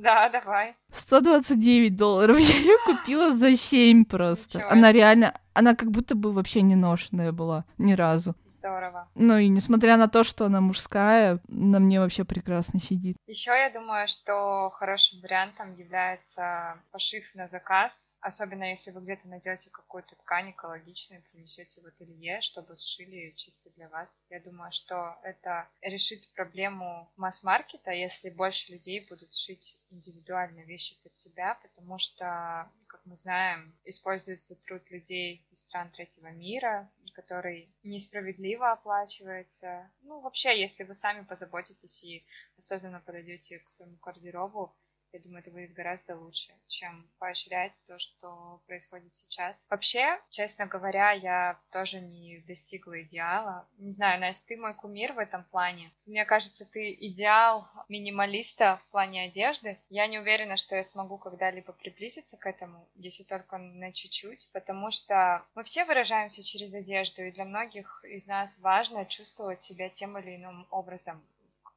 B: Да, давай.
A: 129 долларов. Я ее купила за 7 просто. Она реально она как будто бы вообще не ношенная была ни разу.
B: Здорово.
A: Ну и несмотря на то, что она мужская, на мне вообще прекрасно сидит.
B: Еще я думаю, что хорошим вариантом является пошив на заказ, особенно если вы где-то найдете какую-то ткань экологичную, принесете в ателье, чтобы сшили чисто для вас. Я думаю, что это решит проблему масс-маркета, если больше людей будут шить индивидуальные вещи под себя, потому что мы знаем, используется труд людей из стран третьего мира, который несправедливо оплачивается. Ну, вообще, если вы сами позаботитесь и осознанно подойдете к своему гардеробу, я думаю, это будет гораздо лучше, чем поощрять то, что происходит сейчас. Вообще, честно говоря, я тоже не достигла идеала. Не знаю, Настя, ты мой кумир в этом плане. Мне кажется, ты идеал минималиста в плане одежды. Я не уверена, что я смогу когда-либо приблизиться к этому, если только на чуть-чуть, потому что мы все выражаемся через одежду, и для многих из нас важно чувствовать себя тем или иным образом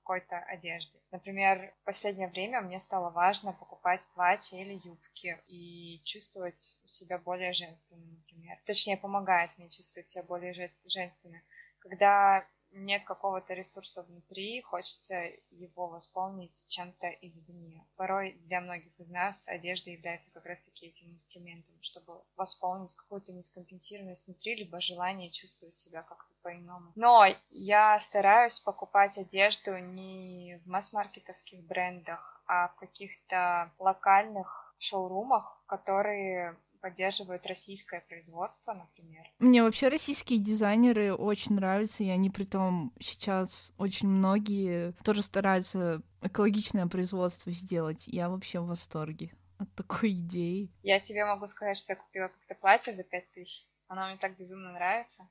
B: какой-то одежды. Например, в последнее время мне стало важно покупать платья или юбки и чувствовать себя более женственной, например. Точнее, помогает мне чувствовать себя более женственной. Когда нет какого-то ресурса внутри, хочется его восполнить чем-то извне. Порой для многих из нас одежда является как раз-таки этим инструментом, чтобы восполнить какую-то нескомпенсированность внутри, либо желание чувствовать себя как-то по-иному. Но я стараюсь покупать одежду не в масс-маркетовских брендах, а в каких-то локальных шоурумах, которые поддерживают российское производство, например.
A: Мне вообще российские дизайнеры очень нравятся, и они при том сейчас очень многие тоже стараются экологичное производство сделать. Я вообще в восторге от такой идеи.
B: Я тебе могу сказать, что я купила как-то платье за пять тысяч. Оно мне так безумно нравится.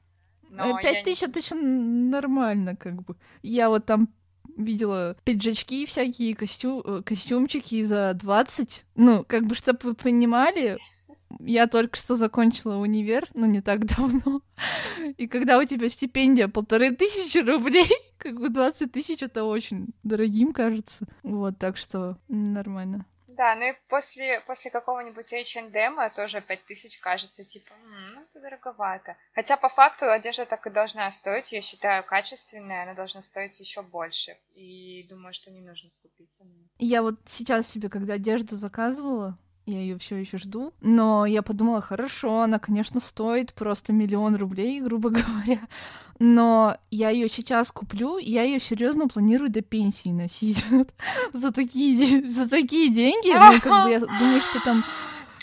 B: Но
A: пять тысяч не... это еще нормально, как бы. Я вот там видела пиджачки всякие, костю... Э, костюмчики за 20. Ну, как бы, чтобы вы понимали, я только что закончила универ, но не так давно. И когда у тебя стипендия полторы тысячи рублей, как бы 20 тысяч это очень дорогим кажется. Вот, так что нормально.
B: Да, ну и после, после какого-нибудь H&M тоже 5 тысяч кажется, типа, ну это дороговато. Хотя по факту одежда так и должна стоить, я считаю, качественная, она должна стоить еще больше. И думаю, что не нужно скупиться.
A: Я вот сейчас себе, когда одежду заказывала, я ее все еще жду. Но я подумала, хорошо, она, конечно, стоит просто миллион рублей, грубо говоря. Но я ее сейчас куплю, я ее серьезно планирую до пенсии носить. за такие за такие деньги, ну, как бы я думаю, что там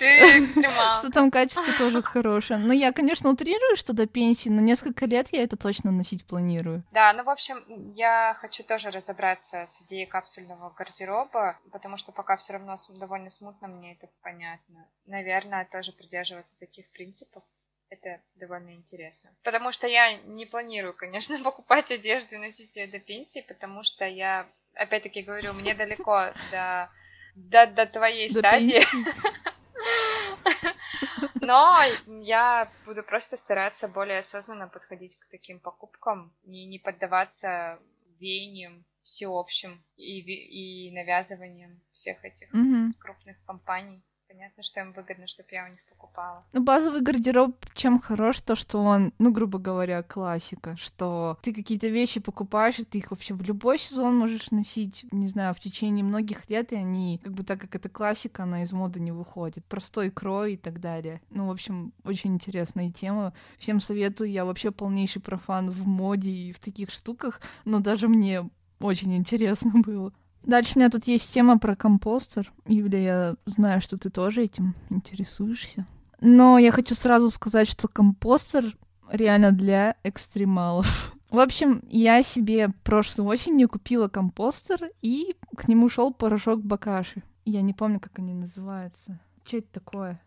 B: ты экстремал.
A: Что там качество тоже хорошее. Но я, конечно, утрирую, что до пенсии, но несколько лет я это точно носить планирую.
B: Да, ну, в общем, я хочу тоже разобраться с идеей капсульного гардероба, потому что пока все равно довольно смутно мне это понятно. Наверное, тоже придерживаться таких принципов это довольно интересно. Потому что я не планирую, конечно, покупать одежду и носить ее до пенсии, потому что я, опять-таки говорю, мне далеко до, до, до твоей до стадии. Но я буду просто стараться более осознанно подходить к таким покупкам и не поддаваться веяниям всеобщим и, и навязываниям всех этих mm-hmm. крупных компаний понятно, что им выгодно, чтобы я у них покупала.
A: Ну, базовый гардероб чем хорош, то, что он, ну, грубо говоря, классика, что ты какие-то вещи покупаешь, и ты их вообще в любой сезон можешь носить, не знаю, в течение многих лет, и они, как бы так как это классика, она из моды не выходит. Простой крой и так далее. Ну, в общем, очень интересная тема. Всем советую, я вообще полнейший профан в моде и в таких штуках, но даже мне очень интересно было. Дальше у меня тут есть тема про компостер. Юля, я знаю, что ты тоже этим интересуешься. Но я хочу сразу сказать, что компостер реально для экстремалов. В общем, я себе прошлой осенью купила компостер, и к нему шел порошок бакаши. Я не помню, как они называются. Что это такое?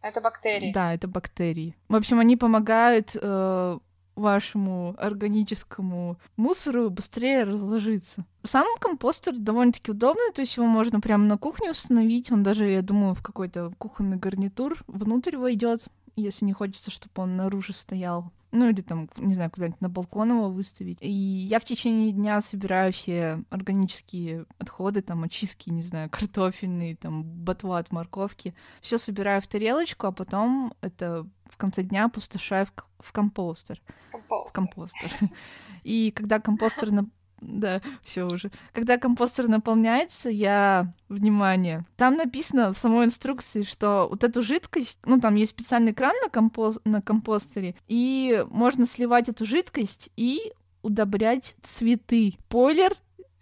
B: Это бактерии.
A: Да, это бактерии. В общем, они помогают э, вашему органическому мусору быстрее разложиться. Сам компостер довольно-таки удобный, то есть его можно прямо на кухне установить, он даже, я думаю, в какой-то кухонный гарнитур внутрь войдет, если не хочется, чтобы он наружу стоял. Ну или там, не знаю, куда-нибудь на балкон его выставить. И я в течение дня собираю все органические отходы, там, очистки, не знаю, картофельные, там, ботва от морковки. Все собираю в тарелочку, а потом это в конце дня опустошаю в, в компостер.
B: Компостер.
A: Компостер. И когда компостер на... Да, все уже. Когда компостер наполняется, я... Внимание. Там написано в самой инструкции, что вот эту жидкость... Ну, там есть специальный кран на, компо... на компостере, и можно сливать эту жидкость и удобрять цветы. Спойлер,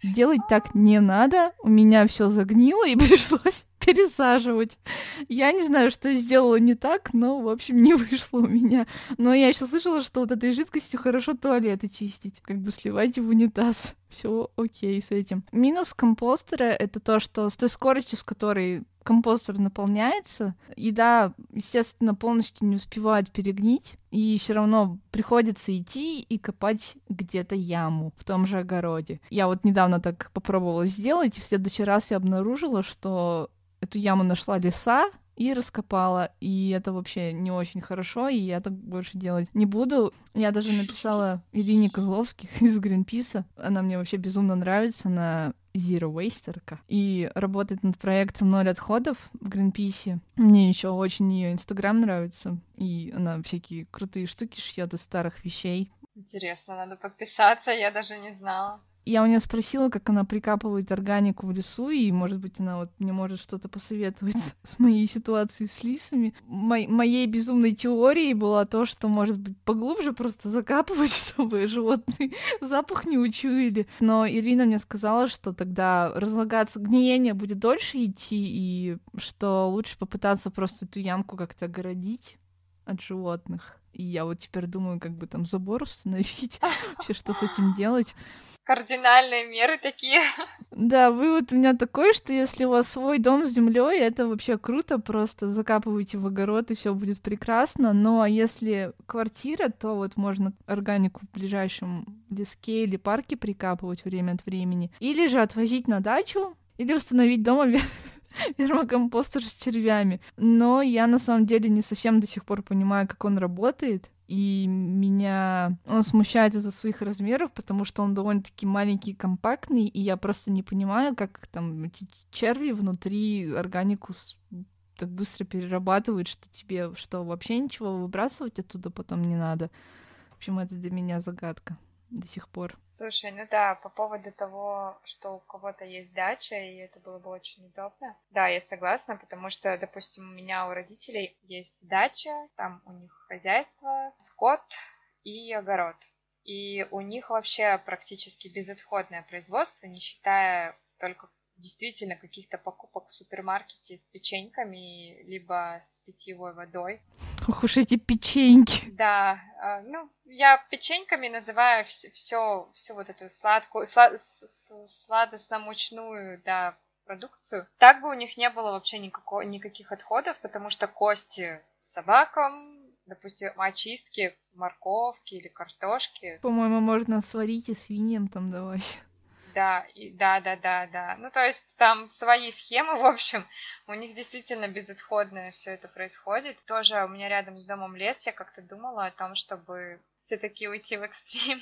A: делать так не надо. У меня все загнило и пришлось пересаживать. Я не знаю, что я сделала не так, но, в общем, не вышло у меня. Но я еще слышала, что вот этой жидкостью хорошо туалеты чистить. Как бы сливайте в унитаз. Все окей с этим. Минус компостера — это то, что с той скоростью, с которой компостер наполняется, еда, естественно, полностью не успевает перегнить, и все равно приходится идти и копать где-то яму в том же огороде. Я вот недавно так попробовала сделать, и в следующий раз я обнаружила, что эту яму нашла лиса и раскопала. И это вообще не очень хорошо, и я так больше делать не буду. Я даже написала Ирине Козловских из Гринписа. Она мне вообще безумно нравится. Она Zero Wasterка и работает над проектом «Ноль отходов» в Гринписе. Мне еще очень ее Инстаграм нравится, и она всякие крутые штуки шьет из старых вещей.
B: Интересно, надо подписаться, я даже не знала.
A: Я у нее спросила, как она прикапывает органику в лесу, и, может быть, она вот мне может что-то посоветовать с моей ситуацией с лисами. Мо- моей безумной теорией была то, что, может быть, поглубже просто закапывать, чтобы животные запах не учуяли. Но Ирина мне сказала, что тогда разлагаться гниение будет дольше идти, и что лучше попытаться просто эту ямку как-то огородить от животных. И я вот теперь думаю, как бы там забор установить, вообще что с этим делать
B: кардинальные меры такие.
A: Да, вывод у меня такой, что если у вас свой дом с землей, это вообще круто, просто закапывайте в огород и все будет прекрасно. Но если квартира, то вот можно органику в ближайшем леске или парке прикапывать время от времени. Или же отвозить на дачу, или установить дома вермокомпостер с червями. Но я на самом деле не совсем до сих пор понимаю, как он работает и меня он смущает из-за своих размеров, потому что он довольно-таки маленький компактный, и я просто не понимаю, как там эти черви внутри органику так быстро перерабатывают, что тебе что, вообще ничего выбрасывать оттуда потом не надо. В общем, это для меня загадка. До сих пор.
B: Слушай, ну да, по поводу того, что у кого-то есть дача, и это было бы очень удобно. Да, я согласна, потому что, допустим, у меня у родителей есть дача, там у них хозяйство, скот и огород. И у них вообще практически безотходное производство, не считая только действительно каких-то покупок в супермаркете с печеньками, либо с питьевой водой.
A: Ох уж эти печеньки.
B: Да, а, ну, я печеньками называю все, все, вот эту сладкую, слад, сладостно-мучную, да, продукцию. Так бы у них не было вообще никакого, никаких отходов, потому что кости собакам, допустим, очистки морковки или картошки.
A: По-моему, можно сварить и свиньям там давать.
B: Да, и, да, да, да, да. Ну, то есть там свои схемы, в общем, у них действительно безотходное все это происходит. Тоже у меня рядом с домом лес, я как-то думала о том, чтобы все-таки уйти в экстрим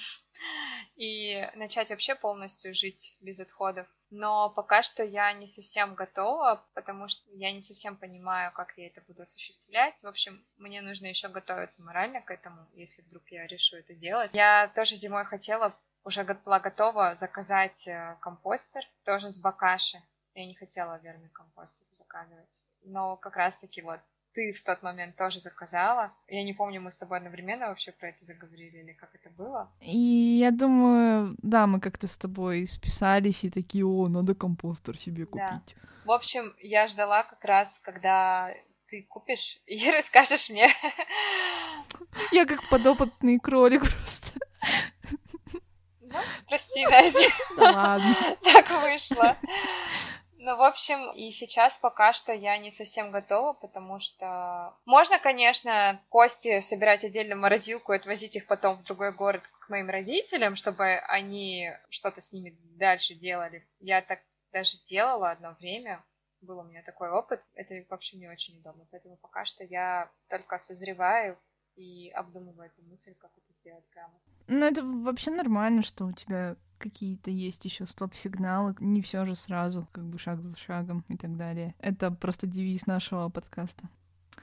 B: и начать вообще полностью жить без отходов. Но пока что я не совсем готова, потому что я не совсем понимаю, как я это буду осуществлять. В общем, мне нужно еще готовиться морально к этому, если вдруг я решу это делать. Я тоже зимой хотела уже была готова заказать э, компостер, тоже с бакаши. Я не хотела верный компостер заказывать. Но как раз-таки вот ты в тот момент тоже заказала. Я не помню, мы с тобой одновременно вообще про это заговорили или как это было.
A: И я думаю, да, мы как-то с тобой списались и такие, о, надо компостер себе купить. Да.
B: В общем, я ждала как раз, когда ты купишь и расскажешь мне.
A: Я как подопытный кролик просто.
B: Прости, Настя.
A: ладно.
B: Так вышло. Ну, в общем, и сейчас пока что я не совсем готова, потому что можно, конечно, кости собирать отдельно в морозилку и отвозить их потом в другой город к моим родителям, чтобы они что-то с ними дальше делали. Я так даже делала одно время, был у меня такой опыт. Это, в общем, не очень удобно, поэтому пока что я только созреваю и обдумываю эту мысль, как это сделать грамотно.
A: Ну, это вообще нормально, что у тебя какие-то есть еще стоп-сигналы, не все же сразу, как бы шаг за шагом и так далее. Это просто девиз нашего подкаста.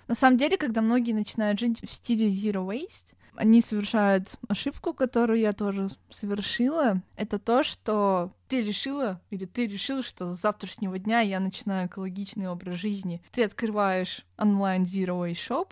A: На самом деле, когда многие начинают жить в стиле zero waste, они совершают ошибку, которую я тоже совершила. Это то, что ты решила, или ты решил, что с завтрашнего дня я начинаю экологичный образ жизни. Ты открываешь онлайн Zero Waste Shop,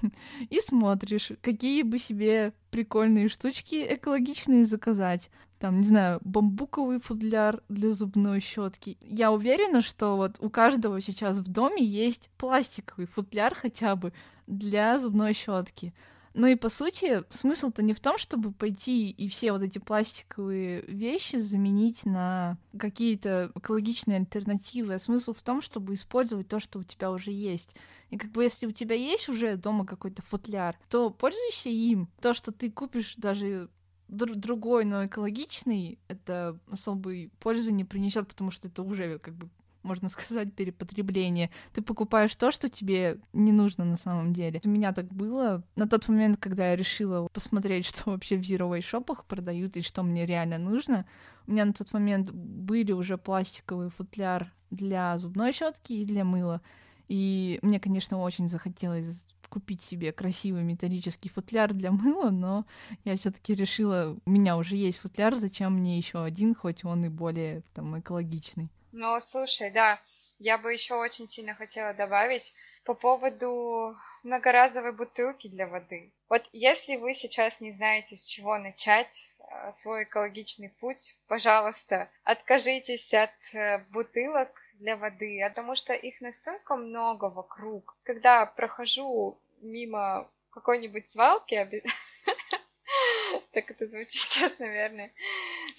A: и смотришь, какие бы себе прикольные штучки экологичные заказать. Там, не знаю, бамбуковый футляр для зубной щетки. Я уверена, что вот у каждого сейчас в доме есть пластиковый футляр хотя бы для зубной щетки. Ну и по сути, смысл-то не в том, чтобы пойти и все вот эти пластиковые вещи заменить на какие-то экологичные альтернативы, а смысл в том, чтобы использовать то, что у тебя уже есть. И как бы если у тебя есть уже дома какой-то футляр, то пользуйся им. То, что ты купишь даже другой, но экологичный, это особой пользы не принесет, потому что это уже как бы можно сказать, перепотребление. Ты покупаешь то, что тебе не нужно на самом деле. У меня так было на тот момент, когда я решила посмотреть, что вообще в Zero шопах продают и что мне реально нужно. У меня на тот момент были уже пластиковый футляр для зубной щетки и для мыла. И мне, конечно, очень захотелось купить себе красивый металлический футляр для мыла, но я все-таки решила, у меня уже есть футляр, зачем мне еще один, хоть он и более там экологичный.
B: Ну, слушай, да, я бы еще очень сильно хотела добавить по поводу многоразовой бутылки для воды. Вот если вы сейчас не знаете, с чего начать э, свой экологичный путь, пожалуйста, откажитесь от э, бутылок для воды, потому что их настолько много вокруг. Когда прохожу мимо какой-нибудь свалки, Так это звучит сейчас, наверное.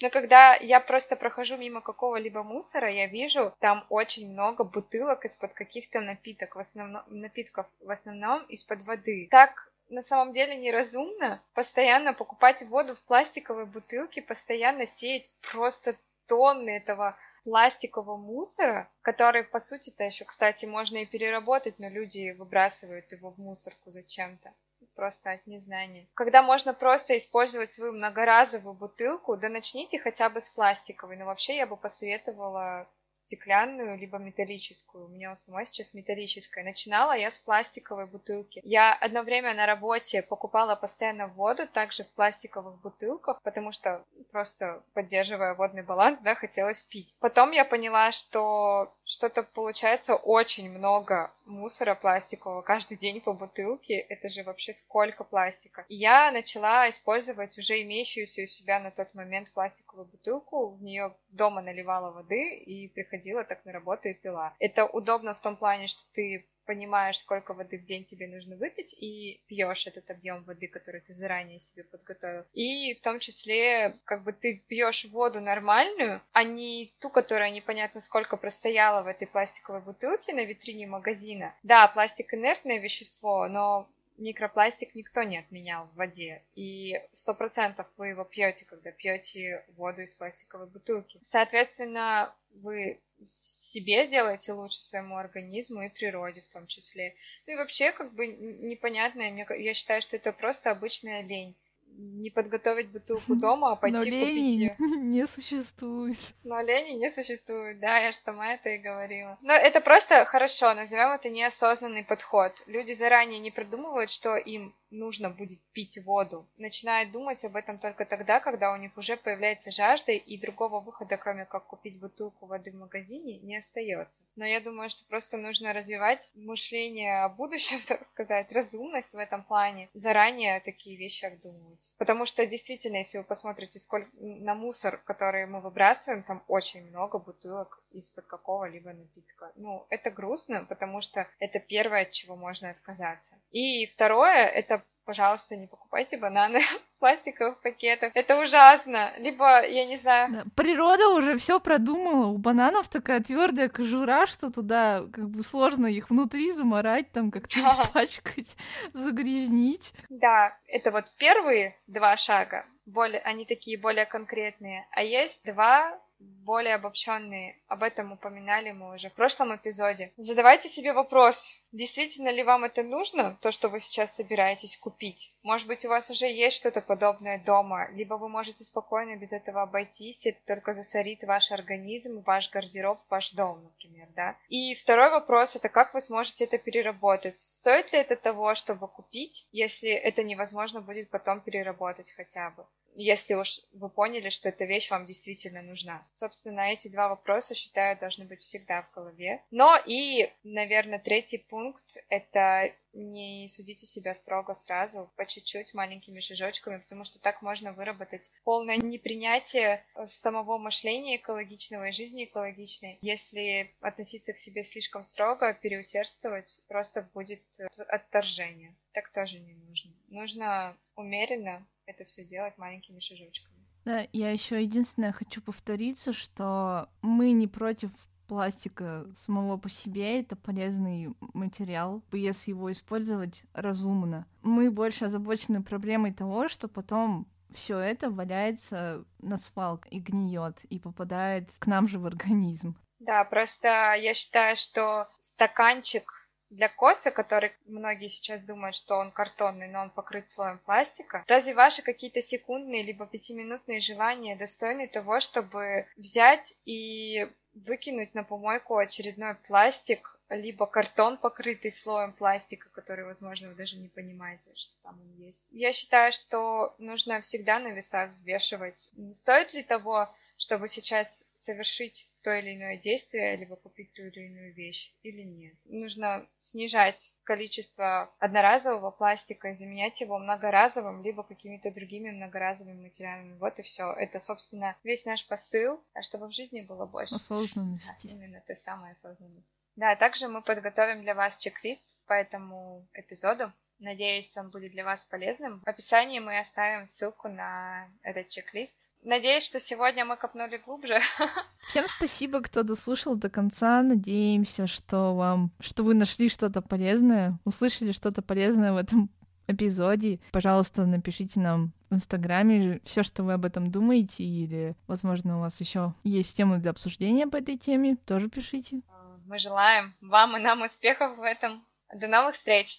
B: Но когда я просто прохожу мимо какого-либо мусора, я вижу там очень много бутылок из-под каких-то напиток, в основном, напитков, в основном из-под воды. Так на самом деле неразумно постоянно покупать воду в пластиковой бутылке, постоянно сеять просто тонны этого пластикового мусора, который, по сути-то, еще, кстати, можно и переработать, но люди выбрасывают его в мусорку зачем-то просто от незнания. Когда можно просто использовать свою многоразовую бутылку, да начните хотя бы с пластиковой. Но вообще я бы посоветовала стеклянную, либо металлическую. У меня у самой сейчас металлическая. Начинала я с пластиковой бутылки. Я одно время на работе покупала постоянно воду, также в пластиковых бутылках, потому что просто поддерживая водный баланс, да, хотелось пить. Потом я поняла, что что-то получается очень много мусора пластикового каждый день по бутылке. Это же вообще сколько пластика. И я начала использовать уже имеющуюся у себя на тот момент пластиковую бутылку. В нее дома наливала воды и приходила так на работу и пила. Это удобно в том плане, что ты понимаешь, сколько воды в день тебе нужно выпить, и пьешь этот объем воды, который ты заранее себе подготовил. И в том числе, как бы ты пьешь воду нормальную, а не ту, которая непонятно сколько простояла в этой пластиковой бутылке на витрине магазина. Да, пластик инертное вещество, но микропластик никто не отменял в воде. И сто процентов вы его пьете, когда пьете воду из пластиковой бутылки. Соответственно, вы себе делаете лучше своему организму и природе в том числе. Ну и вообще, как бы непонятно, я считаю, что это просто обычная лень не подготовить бутылку дома, а пойти
A: Но
B: купить ее.
A: не существует.
B: Но лени не существует, да, я же сама это и говорила. Но это просто хорошо, назовем это неосознанный подход. Люди заранее не продумывают, что им нужно будет пить воду. Начинают думать об этом только тогда, когда у них уже появляется жажда, и другого выхода, кроме как купить бутылку воды в магазине, не остается. Но я думаю, что просто нужно развивать мышление о будущем, так сказать, разумность в этом плане, заранее такие вещи обдумывать. Потому что действительно, если вы посмотрите сколько на мусор, который мы выбрасываем, там очень много бутылок из-под какого-либо напитка. Ну, это грустно, потому что это первое, от чего можно отказаться. И второе, это пожалуйста, не покупайте бананы в пластиковых пакетах. Это ужасно. Либо, я не знаю... Да,
A: природа уже все продумала. У бананов такая твердая кожура, что туда как бы сложно их внутри заморать, там как-то испачкать, загрязнить.
B: Да, это вот первые два шага. Более, они такие более конкретные. А есть два более обобщенные. Об этом упоминали мы уже в прошлом эпизоде. Задавайте себе вопрос, действительно ли вам это нужно, то, что вы сейчас собираетесь купить? Может быть, у вас уже есть что-то подобное дома, либо вы можете спокойно без этого обойтись, это только засорит ваш организм, ваш гардероб, ваш дом, например, да? И второй вопрос, это как вы сможете это переработать? Стоит ли это того, чтобы купить, если это невозможно будет потом переработать хотя бы? Если уж вы поняли, что эта вещь вам действительно нужна. Собственно, эти два вопроса, считаю, должны быть всегда в голове. Но и, наверное, третий пункт — это не судите себя строго сразу, по чуть-чуть, маленькими шажочками, потому что так можно выработать полное непринятие самого мышления экологичного и жизни экологичной. Если относиться к себе слишком строго, переусердствовать, просто будет отторжение. Так тоже не нужно. Нужно умеренно это все делать маленькими шажочками.
A: Да, я еще единственное хочу повториться, что мы не против пластика самого по себе, это полезный материал, если его использовать разумно. Мы больше озабочены проблемой того, что потом все это валяется на свалке и гниет и попадает к нам же в организм.
B: Да, просто я считаю, что стаканчик для кофе, который многие сейчас думают, что он картонный, но он покрыт слоем пластика, разве ваши какие-то секундные либо пятиминутные желания достойны того, чтобы взять и выкинуть на помойку очередной пластик, либо картон, покрытый слоем пластика, который, возможно, вы даже не понимаете, что там он есть. Я считаю, что нужно всегда на весах взвешивать, стоит ли того, чтобы сейчас совершить то или иное действие, либо купить ту или иную вещь, или нет. Нужно снижать количество одноразового пластика заменять его многоразовым, либо какими-то другими многоразовыми материалами. Вот и все. Это, собственно, весь наш посыл, а чтобы в жизни было больше.
A: Осознанности.
B: Да, именно той самой осознанности. Да, также мы подготовим для вас чек-лист по этому эпизоду. Надеюсь, он будет для вас полезным. В описании мы оставим ссылку на этот чек-лист. Надеюсь, что сегодня мы копнули глубже.
A: Всем спасибо, кто дослушал до конца. Надеемся, что вам, что вы нашли что-то полезное, услышали что-то полезное в этом эпизоде. Пожалуйста, напишите нам в Инстаграме все, что вы об этом думаете, или, возможно, у вас еще есть темы для обсуждения по этой теме, тоже пишите.
B: Мы желаем вам и нам успехов в этом. До новых встреч!